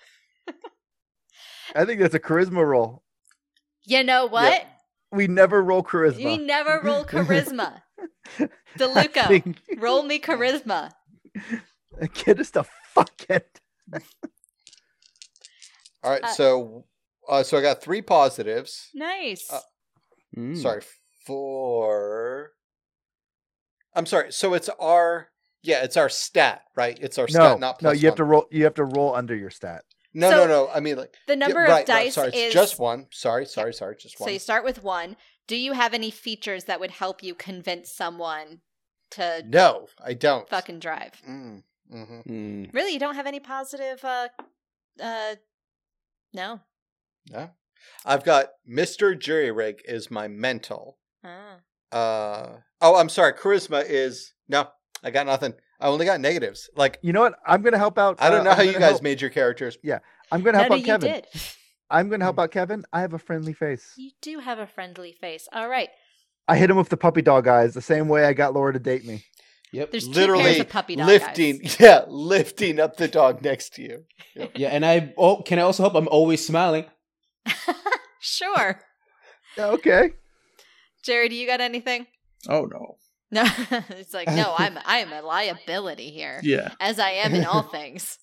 I think that's a charisma roll. You know what? We never roll charisma. We never roll charisma. DeLuca, think- roll me charisma. Get us to fuck it. All right, Uh, so uh, so I got three positives. Nice. Uh, Mm. Sorry, four. I'm sorry. So it's our yeah, it's our stat, right? It's our No, stat, not no, plus you have to roll. You have to roll under your stat. No, So- no, no. I mean like the yeah, number right, of dice right, sorry, is it's just one. Sorry, sorry, sorry, just one. So you start with one. Do you have any features that would help you convince someone to no, I don't. fucking drive? Mm, mhm. Mm. Really, you don't have any positive? Uh, uh, no. No. I've got Mr. Jury Rig is my mental. Ah. Uh oh, I'm sorry. Charisma is no. I got nothing. I only got negatives. Like You know what? I'm gonna help out. I don't uh, know I'm how you guys help- made your characters. Yeah, I'm gonna help None out you Kevin. did. I'm gonna help out Kevin. I have a friendly face. You do have a friendly face. All right. I hit him with the puppy dog eyes the same way I got Laura to date me. Yep. There's two pairs Literally of puppy dog lifting, eyes. yeah, lifting up the dog next to you. Yeah, and I oh, can I also help? I'm always smiling. sure. Okay. Jerry, do you got anything? Oh no. No. it's like, no, I'm I am a liability here. Yeah. As I am in all things.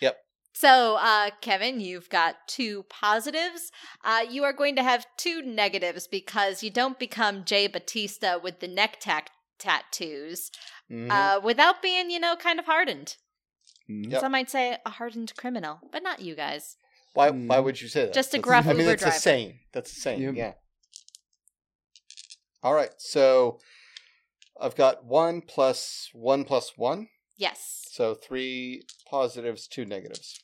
yep. So, uh, Kevin, you've got two positives. Uh, you are going to have two negatives because you don't become Jay Batista with the neck tack tattoos Mhm. uh, without being, you know, kind of hardened. Mm. Yep. Some might say a hardened criminal, but not you guys. Why? mm. Why would you say that? Just a That's- gruff I mean, Uber it's driver. a saying. That's a saying. Yep. Yeah. All right. So I've got one plus one plus one. Yes. So three positives, two negatives.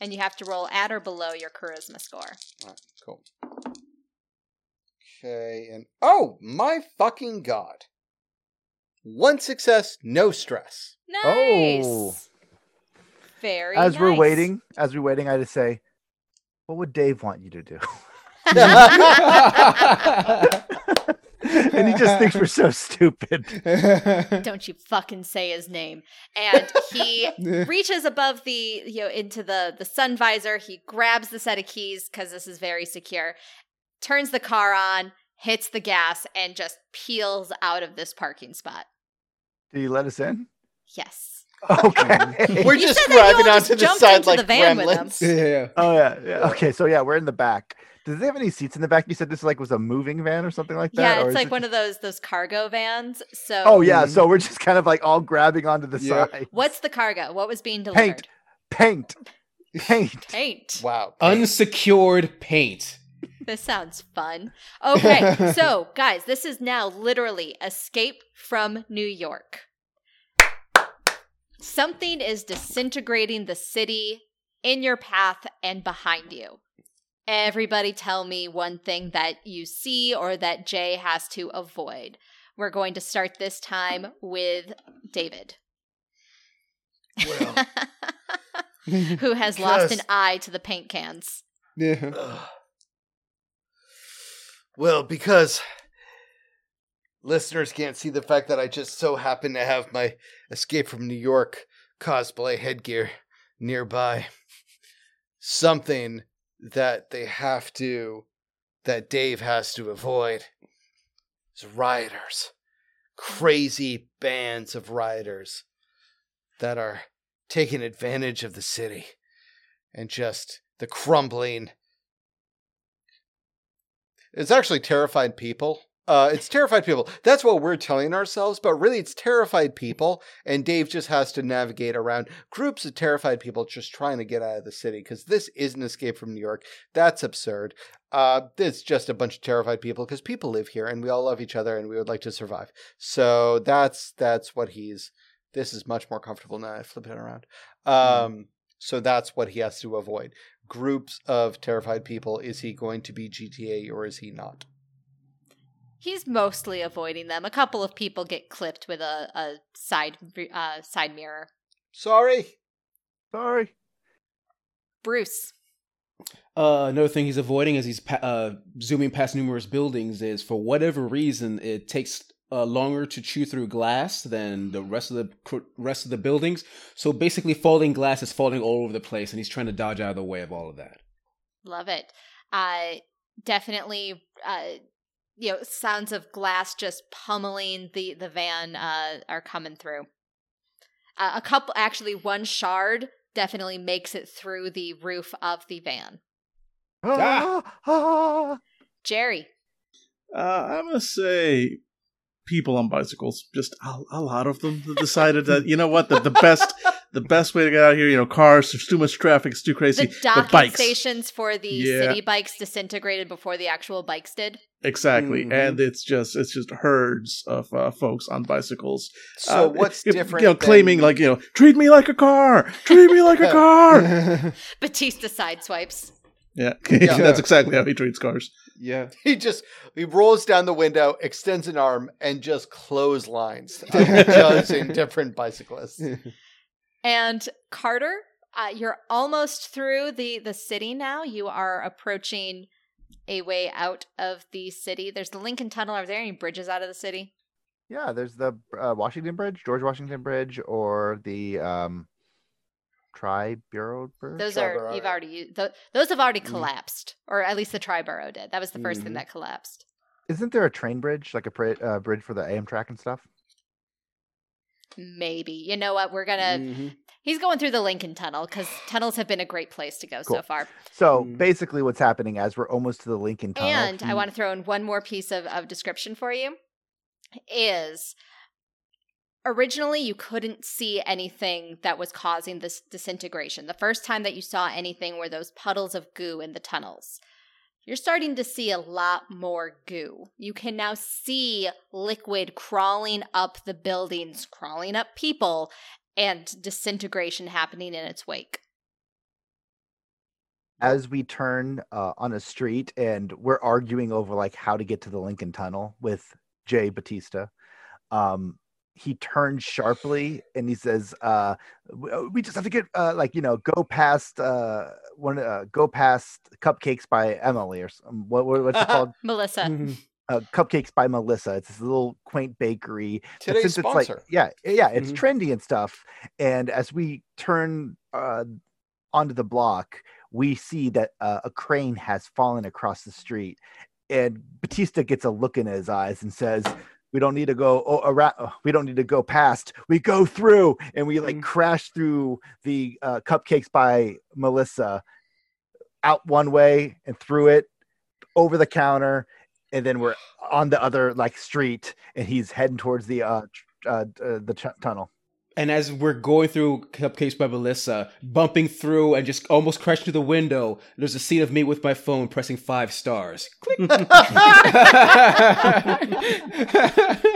And you have to roll at or below your charisma score. All right. Cool. Okay. And oh my fucking god! One success, no stress. Nice. Oh. Very As we're waiting, as we're waiting, I just say, "What would Dave want you to do?" and he just thinks we're so stupid. Don't you fucking say his name. And he reaches above the you know into the the sun visor he grabs the set of keys because this is very secure turns the car on hits the gas and just peels out of this parking spot Did you let us in? yes Okay. We're You just said that you all driving just onto the jumped side like the van with gremlins. yeah. oh yeah, yeah. Okay, so yeah, we're in the back. Does they have any seats in the back? You said this like was a moving van or something like that. yeah it's is like it one just- of those those cargo vans so Oh yeah, Mhm. so we're just kind of like all grabbing onto the Yeah. side. what's the cargo what was being delivered Paint, paint. paint Wow. Unsecured paint. This sounds fun. Okay, so guys, this is now literally Escape from New York. Something is disintegrating the city in your path and behind you. Everybody tell me one thing that you see or that Jay has to avoid. We're going to start this time with David, Well, who has lost an eye to the paint cans. Yeah. Ugh. Well, because listeners can't see the fact that I just so happen to have my Escape from New York cosplay headgear nearby. Something that they have to, that Dave has to avoid is rioters. Crazy bands of rioters that are taking advantage of the city and just the crumbling it's actually terrified people. Uh, it's terrified people. That's what we're telling ourselves, but really it's terrified people. And Dave just has to navigate around groups of terrified people just trying to get out of the city because this is an escape from New York. That's absurd. Uh, it's just a bunch of terrified people because people live here and we all love each other and we would like to survive. So that's that's what he's. This is much more comfortable now. I flip it around. Um, so that's what he has to avoid. Groups of terrified people. Is he going to be GTA or is he not? He's mostly avoiding them. A couple of people get clipped with a, a side uh, side mirror. Sorry. Sorry. Bruce. Uh, another thing he's avoiding as he's pa- uh, zooming past numerous buildings is for whatever reason it takes uh, longer to chew through glass than the rest of the cr- rest of the buildings. So basically, falling glass is falling all over the place, and he's trying to dodge out of the way of all of that. Love it. Uh, definitely. Uh, you know, sounds of glass just pummeling the the van uh, are coming through. Uh, a couple, actually, one shard definitely makes it through the roof of the van. Ah, ah. Jerry. Uh, I'm gonna say people on bicycles. Just a, a lot of them decided that you know what the, the best the best way to get out of here. You know, cars. There's too much traffic. It's too crazy. The docking bikes. stations for the Yeah. city bikes disintegrated before the actual bikes did. Exactly, Mhm. and it's just it's just herds of uh, folks on bicycles. So Uh, what's you- different? You know, than- claiming like you know, treat me like a car, treat me like a car. Batista sideswipes. yeah, Yeah. that's exactly how he treats cars. Yeah. he just he rolls down the window, extends an arm, and just clotheslines a dozen different bicyclists. And Carter, uh, you're almost through the the city now. You are approaching a way out of the city. There's the Lincoln Tunnel. Are there any bridges out of the city? Yeah, there's the uh, Washington Bridge, George Washington Bridge, or the um, Tri-Borough Bridge. Those are Triborough. you've already used. Th- those have already Mm. collapsed, or at least the Triborough did. That was the 1st thing Mhm. that collapsed. Isn't there a train bridge, like a pri- uh, bridge for the Amtrak and stuff? Maybe you know what we're gonna. Mhm. He's going through the Lincoln Tunnel because tunnels have been a great place to go so far. So Mm. basically, what's happening as we're almost to the Lincoln Tunnel. And I want to throw in one more piece of, of description for you is originally you couldn't see anything that was causing this disintegration. The first time that you saw anything were those puddles of goo in the tunnels. You're starting to see a lot more goo. You can now see liquid crawling up the buildings, crawling up people, and disintegration happening in its wake. as we turn uh, on a street and we're arguing over like how to get to the Lincoln Tunnel with Jay Batista. Um, he turns sharply and he says, uh, uh, "We just have to get uh, like you know go past uh, one uh, go past Cupcakes by Emily or some, what, what what's it called? Melissa. Mhm. Uh, Cupcakes by Melissa. It's this little quaint bakery Today's since it's sponsor. like yeah yeah it's Mhm. trendy and stuff and as we turn uh onto the block we see that uh, a crane has fallen across the street and batista gets a look in his eyes and says we don't need to go oh, around, we don't need to go past we go through and we like Mhm. crash through the uh, cupcakes by melissa out one way and through it over the counter and then we're on the other like street and he's heading towards the uh, tr- uh, uh the ch- tunnel And as we're going through Cupcakes by Melissa, bumping through and just almost crashing through the window, there's a scene of me with my phone pressing five stars. Click.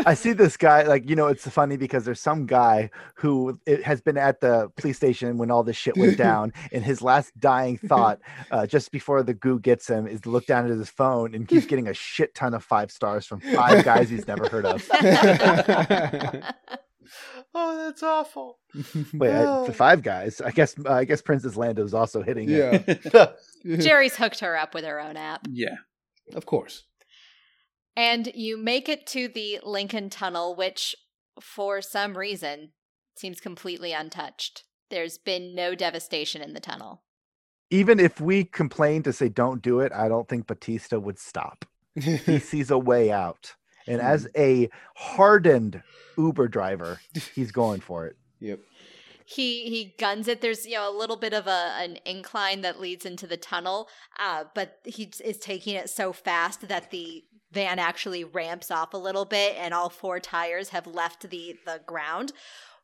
i see this guy like you know it's funny because there's some guy who it has been at the police station when all this shit went down and his last dying thought uh, just before the goo gets him is to look down at his phone and he's getting a shit ton of five stars from five guys he's never heard of Oh, that's awful. wait I, the five guys i guess uh, i guess princess lando's also hitting it. yeah. Jerry's hooked her up with her own app. Yeah. Of course. And you make it to the Lincoln Tunnel, which, for some reason, seems completely untouched. There's been no devastation in the tunnel. even if we complain to say don't do it i don't think batista would stop he sees a way out. And as a hardened Uber driver, he's going for it. yep. He he guns it. There's you know a little bit of a an incline that leads into the tunnel, uh, but he is taking it so fast that the van actually ramps off a little bit, and all four tires have left the the ground,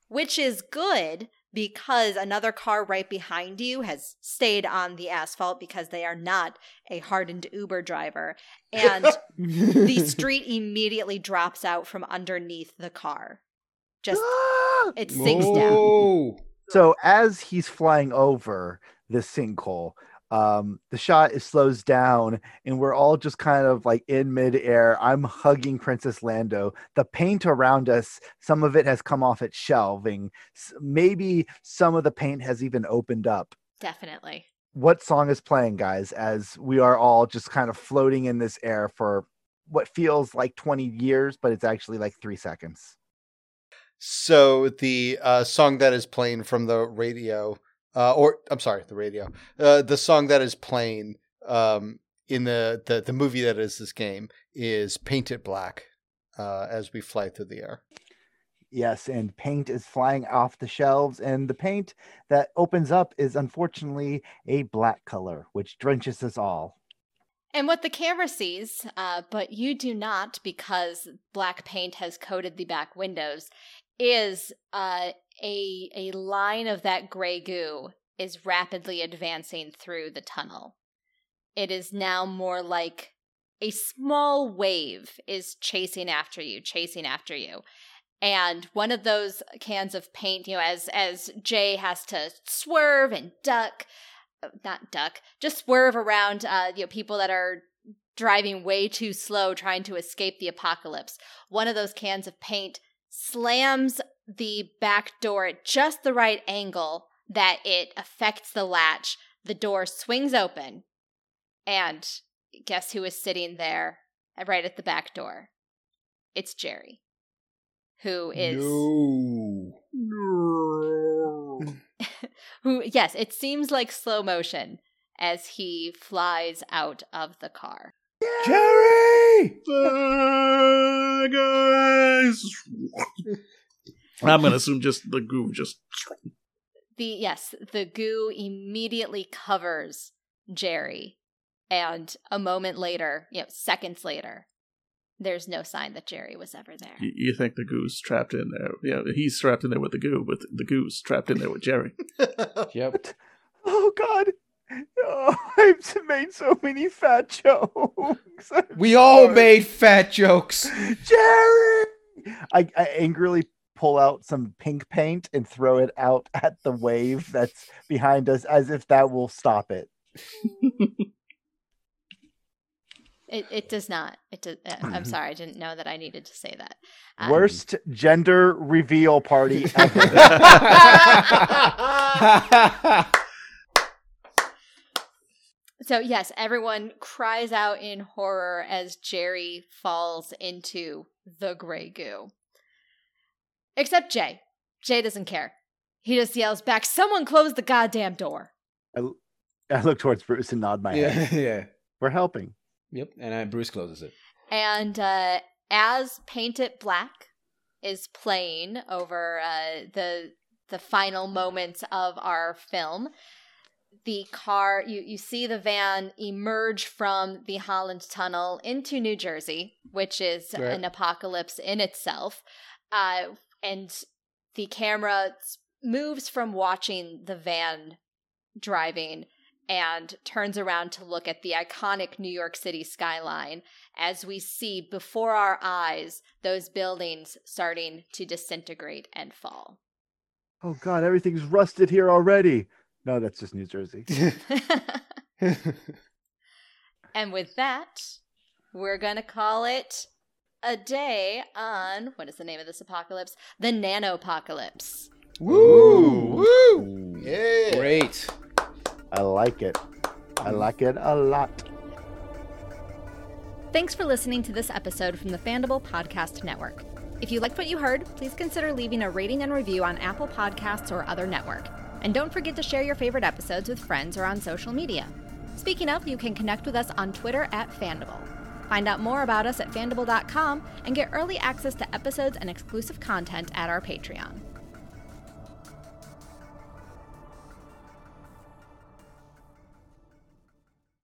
which is good because another car right behind you has stayed on the asphalt because they are not a hardened Uber driver. And the street immediately drops out from underneath the car. Just it sinks down. So as he's flying over the sinkhole, um, the shot is slows down, and we're all just kind of like in midair. I'm hugging Princess Lando. The paint around us, some of it has come off its shelving. Maybe some of the paint has even opened up. Definitely. What song is playing, guys? As we are all just kind of floating in this air for what feels like 20 years, but it's actually like three seconds. So the uh, song that is playing from the radio, uh, or I'm sorry, the radio, uh, the song that is playing um, in the, the the movie that is this game is "Paint It Black" uh, as we fly through the air. Yes, and paint is flying off the shelves, and the paint that opens up is unfortunately a black color, which drenches us all. And what the camera sees, uh, but you do not because black paint has coated the back windows, is uh, a a line of that gray goo is rapidly advancing through the tunnel. It is now more like a small wave is chasing after you, chasing after you. And one of those cans of paint, you know, as as Jay has to swerve and duck, uh, not duck, just swerve around uh, you know, people that are driving way too slow trying to escape the apocalypse. One of those cans of paint slams the back door at just the right angle that it affects the latch. The door swings open, and guess who is sitting there right at the back door? It's Jerry, who is No. No. who yes, it seems like slow motion as he flies out of the car. Jerry! Guys. I'm gonna assume just the goo just The yes, the goo immediately covers Jerry and a moment later, you know, seconds later, there's no sign that Jerry was ever there. you, you think the goo's trapped in there. Yeah, he's trapped in there with the goo, but the goo's trapped in there with Jerry. Yep. Oh God! Oh, I've made so many fat jokes. I'm We all made fat jokes. Jerry. I, I angrily pull out some pink paint and throw it out at the wave that's behind us, as if that will stop it. It it does not. It does, uh, I'm sorry, I didn't know that I needed to say that. Uh, Worst gender reveal party ever. So yes, everyone cries out in horror as Jerry falls into the gray goo. Except Jay. Jay doesn't care. He just yells back, "Someone close the goddamn door!" I look towards Bruce and nod my head. yeah, yeah. We're helping. Yep. And uh, Bruce closes it. And uh, as Paint It Black is playing over uh, the the final moments of our film, the car you you see the van emerge from the Holland Tunnel into New Jersey, which is Right. an apocalypse in itself. Uh, and the camera moves from watching the van driving and turns around to look at the iconic New York City skyline as we see before our eyes those buildings starting to disintegrate and fall. Oh God, everything's rusted here already. No, that's just New Jersey. and with that, we're going to call it a day on what is the name of this apocalypse? The nanopocalypse. Woo! Woo! Yeah. Great. I like it. I like it a lot. Thanks for listening to this episode from the Fandible Podcast Network. If you liked what you heard, please consider leaving a rating and review on Apple Podcasts or other network. And don't forget to share your favorite episodes with friends or on social media. Speaking of, you can connect with us on Twitter at Fandible. Find out more about us at fandible.com and get early access to episodes and exclusive content at our Patreon.